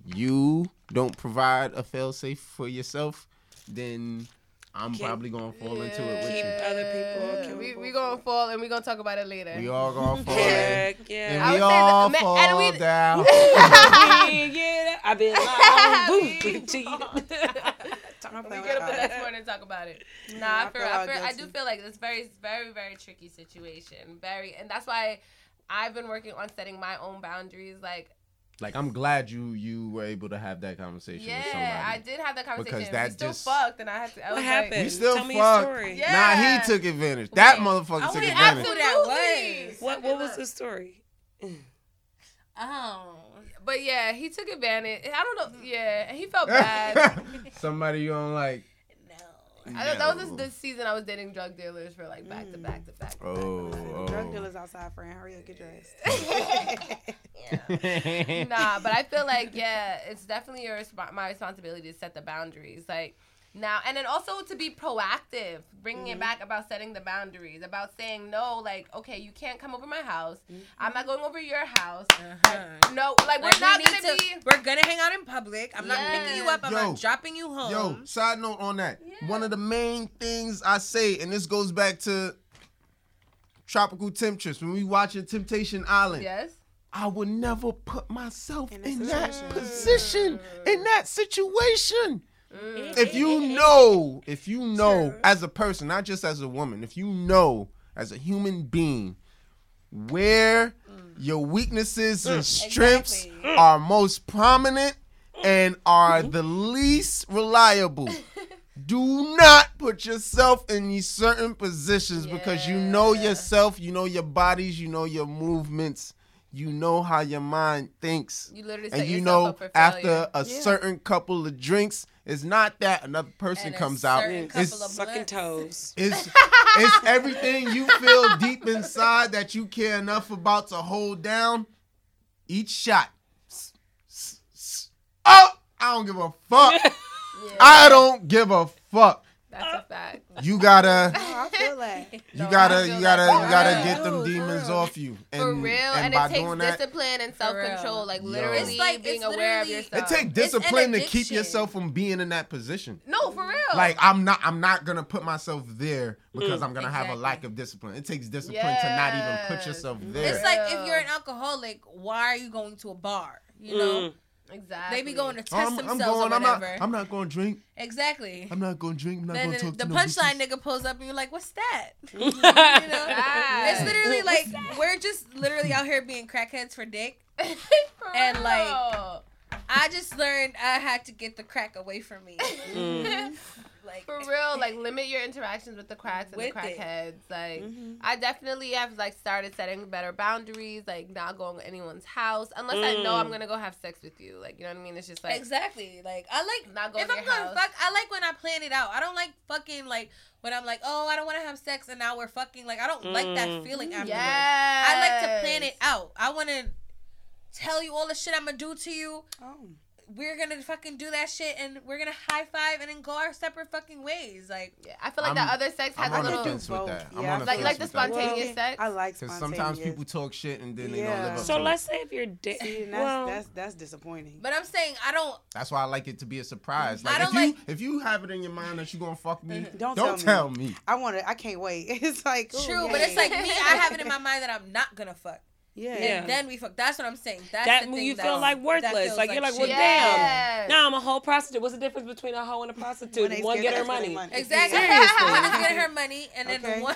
you don't provide a fail safe for yourself, then I'm Keep- probably gonna fall into it with Keep you. other people Yeah, We we gonna it. fall and we gonna talk about it later. We all gonna fall. in. Heck yeah. And I we say all that- fall and we- down. yeah, I've been lying. Boom. We get up the next morning and talk about it. Nah, I I, feel, feel I, feel, I do feel like it's very, very, very tricky situation. Very, and that's why I've been working on setting my own boundaries. Like, Like I'm glad you you were able to have that conversation with somebody. yeah, I did have that conversation. Because that we still just- fucked, and I had to. I What was happened? Like, We still Tell me fucked. a story. Yeah. Nah, he took advantage. That Wait. motherfucker I took wanna advantage. ask who that Absolutely. was. What What was the story? Oh. But yeah, he took advantage. I don't know. Yeah, he felt bad. Somebody you don't like. I, don't- that was No. this, this season I was dating drug dealers for like back to mm. back to back. to back. Oh, oh. Drug dealers outside, friend. Hurry up, get dressed. nah, but I feel like yeah, it's definitely your my responsibility to set the boundaries. Like now, and then also to be proactive, bringing Mm-hmm. it back about setting the boundaries, about saying no. Like, okay, you can't come over my house. Mm-hmm. I'm not going over your house. Uh-huh. No, like, Like, we're not we gonna to- be. We're gonna hang out in public. I'm not picking you up. I'm Yo. not dropping you home. Yo, side note on that. Yeah. One of the main things I say, and this goes back to tropical temperatures. When we watching Temptation Island, Yes. I would never put myself In in, that that position, in that situation. Mm. If you know, if you know as a person, not just as a woman, if you know as a human being where your weaknesses and strengths Exactly. are most prominent and are the least reliable. Do not put yourself in these certain positions because you know yourself, you know your bodies, you know your movements, you know how your mind thinks. You literally and you know after a certain couple of drinks it's not that another person And a comes out. it's, couple of Sucking toes. it's it's everything you feel deep inside that you care enough about to hold down. Each shot. Oh i don't give a fuck. Yeah, i don't give a fuck That's a fact. you gotta Oh, I feel that. you No, gotta you gotta for you gotta get them demons real. off you and, For real, and, and, by it takes doing that discipline and self control. Like literally It's like- being it's aware of yourself. it takes discipline to keep yourself from being in that position no, for real. like I'm not I'm not gonna put myself there because Mm. I'm gonna have a lack of discipline. It takes discipline to not even put yourself there. It's like if you're an alcoholic, why are you going to a bar? You know, Mm. Exactly. they be going to test Oh, I'm, I'm themselves going. or I'm not. whatever. I'm not going to drink. exactly. I'm not going to drink. I'm not then going to the, talk the to no punchline bitches. nigga pulls up and you're like, "What's that?" you know, Facts. it's literally like we're just literally out here being crackheads for dick. For and, like. I just learned I had to get the crack away from me. Mm. Like For real, like limit your interactions with the cracks and With the it. crackheads. Like Mhm. I definitely have like started setting better boundaries, like not going to anyone's house unless I know Mm. I'm gonna go have sex with you. Like you know what I mean? It's just like exactly. Like I like not going if to I'm gonna fuck, I like when I plan it out. I don't like fucking like when I'm like, oh, I don't want to have sex and now we're fucking. Like I don't like that Mm. feeling afterwards. Yes. I like to plan it out. I want to tell you all the shit I'm gonna do to you. Oh. We're gonna fucking do that shit and we're gonna high five and then go our separate fucking ways. Like Yeah, I feel like I'm- the other sex has I'm a on the little fence with both. that. I'm Yeah, on like like the with that. spontaneous sex. I like Because spontaneous. sometimes people talk shit and then they don't live up to it. So to let's it. say if you're da- See, that's, well, that's that's disappointing. but I'm saying I don't That's why I like it to be a surprise. I Like don't if you like- if you have it in your mind that you're gonna fuck me, Don't don't, tell tell me. I want to. I can't wait. It's like ooh, true, but it's like me, I have it in my mind that I'm not gonna fuck. Yeah. Yeah. Then we fuck. That's what I'm saying. That's that the thing you that- feel like worthless. feels Like, you're like, well. Yeah. damn. Now I'm a whole prostitute. What's the difference between a hoe and a prostitute? When One get her money. money. Exactly. Seriously. One is getting her money, and then Okay. one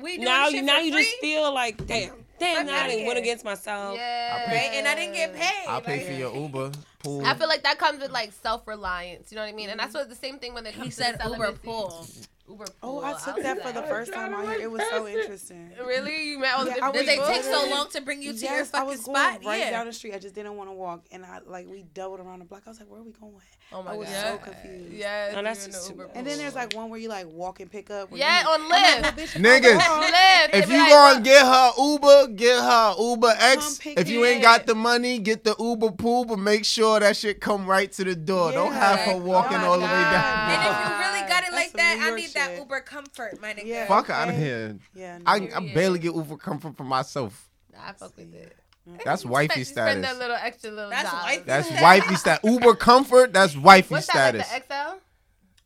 we do Now shit you now for you free, just feel like damn, damn. Fuck Now I outta done went against myself. Yeah. right, and I didn't get paid. I'll pay like- for your Uber pool. I feel like that comes with like self reliance. You know what I mean? And that's what the same thing when it comes He to said Uber celibacy. pool. Uber Oh. I took was that for like, the first time out here. It was so interesting. Really? You met all the Yeah, I Did they was take so long to bring you to your yes, I fucking was going spot? right yeah. down the street. I just didn't want to walk, and I like we doubled around the block. I was like, "Where are we going?" Oh my I was god. so confused. Yes. No, oh, that's just too Uber. And then there's like one where you like walk and pick up. where Yeah, you, on I'm like, oh, Lyft. well, Niggas, Lyft. if you be like, gonna look, get her Uber, get her Uber X. If you ain't got the money, get the Uber pool, but make sure that shit come right to the door. Don't have her walking Oh all the way down. And if you really got it like that, I York need that. Uber comfort, my nigga. Yeah. Fuck out of here. Yeah, I, no. I barely get Uber comfort for myself. I fuck with it. That's wifey Spend that little extra little That's dollars. wifey That's status. wifey status. Uber comfort. That's wifey What's that, status. like the XL?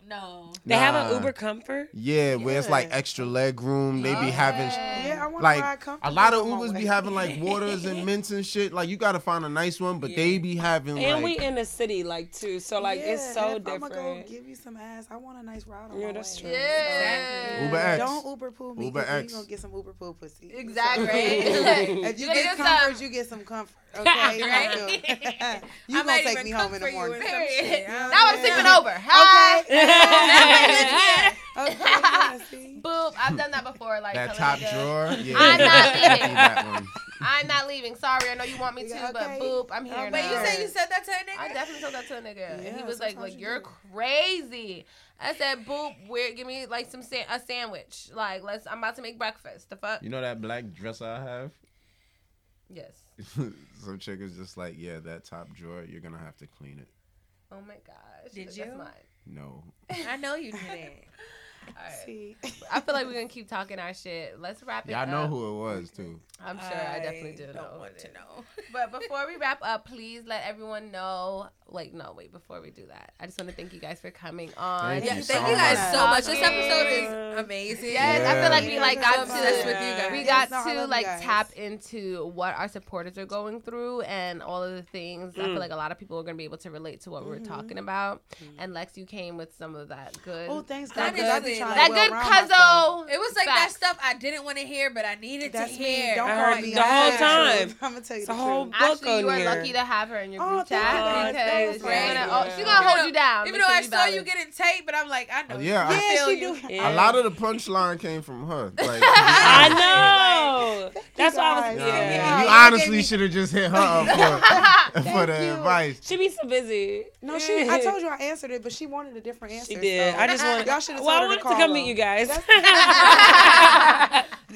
No. They have an Uber Comfort. Yeah, where it's like extra leg room. They be oh, having Yeah, I want like to ride a lot of Ubers be having like waters and mints and shit. Like you gotta find a nice one, but they be having And like we in the city, like too. So like it's so and if different. I'm gonna go give you some ass. I want a nice ride on Yeah, my that's true. Yeah. Uber X. Don't Uber pool me. Uber Uber X. X. You gonna get some Uber pool pussy. Exactly. If you You get get comfort, you get some comfort. Okay, Right? you I gonna take me home in the morning. and some Okay. shit. I don't Now I'm know. sleeping over. Hi. Okay, yeah. Boop. I've done that before. Like that top nigga, drawer. Yeah, I'm not leaving. that one. I'm not leaving. Sorry, I know you want me to, Yeah, but boop, I'm here Oh, now. You said you said that to a nigga? I definitely told that to a nigga, and he was like, sometimes "Like you you're do. crazy." I said, "Boop, where? Give me like some sa- a sandwich. Like, let's. I'm about to make breakfast. The fuck? You know that black dresser I have? Yes. Some chick is just like, yeah, that top drawer, you're gonna have to clean it. Oh my gosh. Did That's you? mine. No. I know you didn't. All right. See? I feel like we're gonna keep talking our shit. Let's wrap it Y'all up. know who it was too. I'm sure I, definitely do don't know. who want to know. But before we wrap up, please let everyone know. Like, no, wait. Before we do that, I just want to thank you guys for coming on. Thank Yeah, you thank so you guys much. so much. This episode is amazing. Yes, I feel like we like got so obsessed to with you guys. we got no, to like tap into what our supporters are going through and all of the things. I Mm. feel like a lot of people are gonna be able to relate to what we we're talking about. And Lexx, you came with some of that good. Oh, thanks, That God. 'cause is I be good. trying that well good round cuzzo. It was like Facts. that stuff I didn't want to hear, but I needed That's to me. hear. Don't I call heard me. the whole time. I'm gonna tell you It's the, a whole truth. book Actually, you on are lucky to have her in your Oh, group chat because guys. That she's gonna, oh, she's Yeah. gonna hold you down. Even though I saw you getting taped, but I'm like, I know. Yeah, I- Yeah, feel she you. do. Yeah. A lot of the punchline came from her. Like, I know. That's why I was. guys. Yeah, Yeah. Yeah. You you honestly should have just hit her up for, for the you. advice. She be so busy. No, she. I told you I answered it, but she wanted a different answer. She did. so- I just wanted. Y'all should have Well, I wanted to to come meet you guys.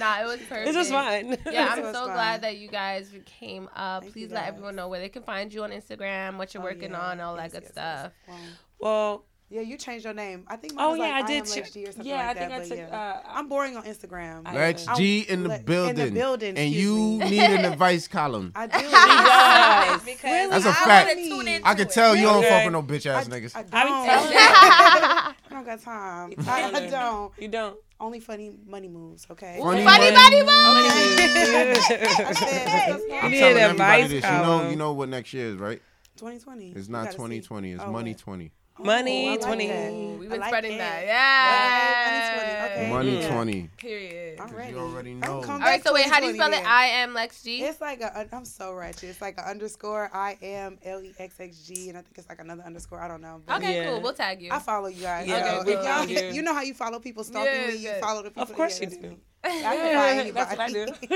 Nah, it was perfect. This was fun. Yeah, I'm so fun. glad that you guys came up. Thank Please you let everyone know where they can find you on Instagram, what you're Oh, working yeah. on, all that good yes, yes. stuff. Wow. Well, Yeah, you changed your name. I think. Oh was yeah, like, I did. am ch- or something yeah, like I think that, I took. Yeah. Uh, I'm boring on Instagram. I- Lexx G in the le- in the building. building, And you need an advice column. I do. Yes. because That's a I fact. wanna tune into I can it. tell you don't fuck with no bitch ass I, niggas. I I don't. I don't got time. I, I telling her. don't. You don't. Only funny money moves. Okay. Funny Funny money. money move. I said, You what's I'm telling everybody this. You know, you know what next year is, right? 2020. It's not gotta see. 2020. It's Oh, money what? 20. Money I like 20. that. We've been like spreading it. that. Okay, Yeah. money 20. Okay. Money Yeah. 20. Period. I'm ready. you already know. come All so wait, how do you 2020 spell it? then. I am Lexx G. It's like a. I'm so ratchet. It's like an underscore. I am L E X X G, and I think it's like another underscore. I don't know. But Okay, Yeah. cool. We'll tag you. I follow you guys. Yeah, so we if y'all, you. you know how you follow people stalking Yeah, me. You good. follow the people. Of course yeah, you that's do. me. I can find That's what I do.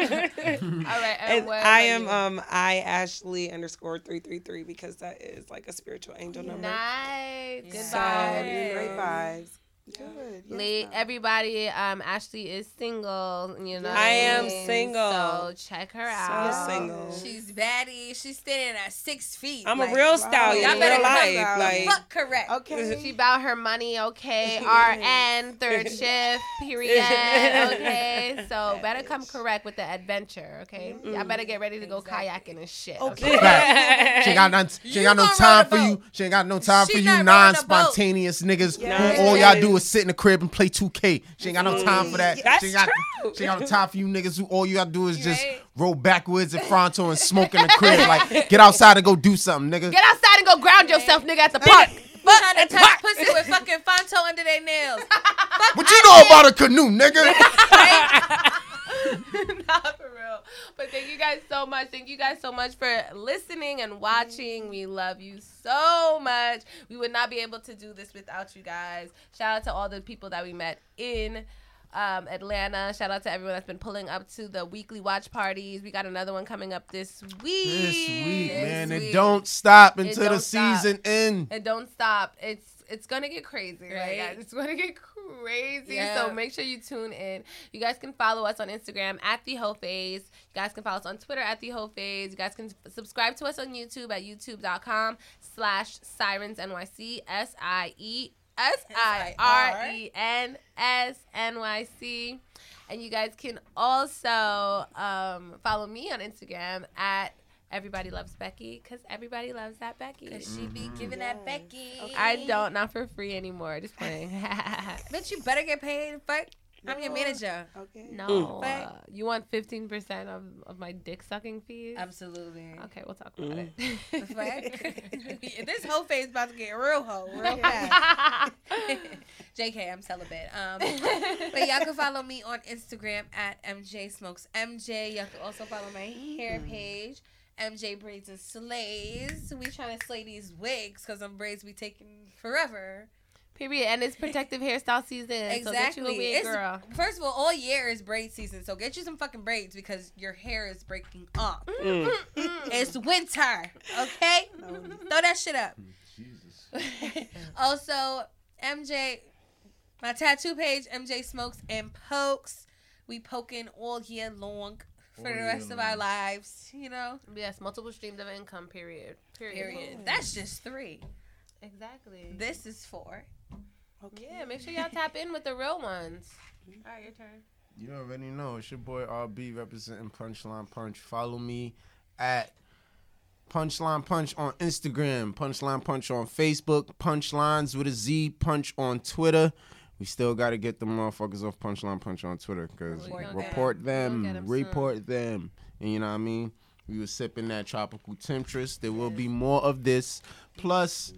All right, and, And I am you? um I Ashlee underscore three three three because that is like a spiritual angel number. Nice. Good Yeah. vibes. Great vibes. Good. Yes, Late, everybody. Um, Ashlee is single. You know, I am single. So check her out. single. She's baddie. She's standing at six feet. I'm like, a real wow. stallion Y'all better real come life. Like Fuck correct. Okay. She about her money, okay? RN, third shift, period. Okay, so better come correct with the adventure, okay? Y'all better get ready to go kayaking and shit. Okay. Fact. She ain't got none, she ain't got no time for you. She ain't got no time She for you not riding a boat. non-spontaneous niggas Yes. who all y'all do is sit in the crib and play 2K. She ain't got no time for that. That's she ain't got, true. She ain't got no time for you niggas who all you gotta do is just Right. roll backwards in fronto and smoke in the crib. Like, get outside and go do something, nigga. Get outside and go ground yourself, nigga, at the park. Fuck trying to touch pussy with fucking fronto under their nails. What you know about a canoe, nigga? Not for real. But thank you guys so much. Thank you guys so much for listening and watching. We love you so much. We would not be able to do this without you guys. Shout out to all the people that we met in um, Atlanta. Shout out to everyone that's been pulling up to the weekly watch parties. We got another one coming up this week. this week, man. This It week. don't stop until the don't stop. season end. And don't stop. It's it's gonna get crazy, right, Right. It's gonna get crazy. Yeah. So make sure you tune in. You guys can follow us on Instagram at the Hoe Phase. You guys can follow us on Twitter at the Hoe Phase. You guys can subscribe to us on YouTube at youtube.com slash sirens NYC S I E S I R E N S N Y C. And you guys can also um, follow me on Instagram at Everybody Loves Becky because everybody loves that Becky. Cause she be giving that Becky. I don't, not for free anymore. Just playing. Bitch, you better get paid. Fuck. I'm your manager. Okay. no, Mm. uh, you want fifteen percent of of my dick sucking fees? Absolutely. Okay, we'll talk about The it. fuck? this whole phase about to get real hoe real fast. JK, I'm celibate. Um, but y'all can follow me on Instagram at MJ Smokes MJ. Y'all can also follow my hair page, MJ Braids and Slays. We trying to slay these wigs because them braids be taking forever. Period. And it's protective hairstyle season. So get you a wig, It's- girl. First of all, all year is braid season, so get you some fucking braids because your hair is breaking off. Mm. It's winter, okay? Throw that shit up. Jesus. also, MJ, my tattoo page, MJ Smokes and Pokes. We poking all year long for the rest of our lives, you know? Yes, multiple streams of income. Period. Period. Period. That's just three. Exactly. This is four. Okay. Yeah, make sure y'all tap in with the real ones. All right, your turn. You already know. It's your boy RB representing Punchline Punch. Follow me at Punchline Punch on Instagram, Punchline Punch on Facebook, Punchlines with a Z Punch on Twitter. We still got to get the motherfuckers off Punchline Punch on Twitter because Report them. report them, We'll get 'em report them. And you know what I mean? We were sipping that tropical temptress. There will be more of this. Plus,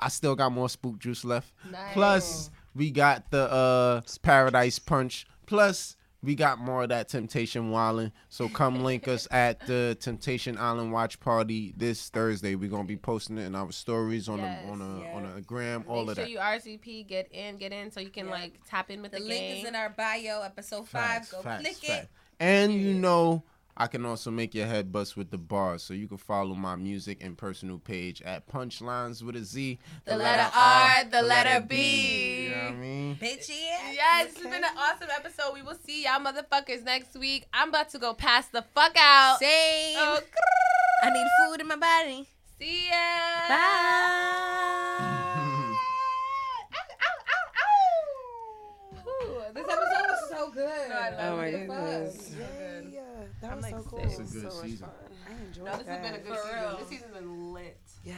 I still got more spook juice left. Nice. Plus, we got the uh Paradise Punch. Plus, we got more of that Temptation Wildin'. So come link us at the Temptation Island Watch Party this Thursday. We're gonna be posting it in our stories on Yes. a on a Yeah. on a gram, all Make of sure that. you RSVP, get in, get in, so you can Yeah. like tap in with The the, link gang. is in our bio, episode five. Facts, Go facts, click facts. it. And you know, I can also make your head bust with the bars. So you can follow my music and personal page at Punchlines with a Z. The letter R, the letter B. You know what I mean? Bitchy. Yes, it's been an awesome episode. We will see y'all motherfuckers next week. I'm about to go pass the fuck out. Same. Oh, I need food in my body. see ya. Bye. Ooh, this episode was so good. No, I love Oh my it. goodness. Yeah, that I'm, was like, so cool. sick. It's a good so much season. fun. I enjoyed No, this has that. been a good For season. real. This season's been lit. Yes.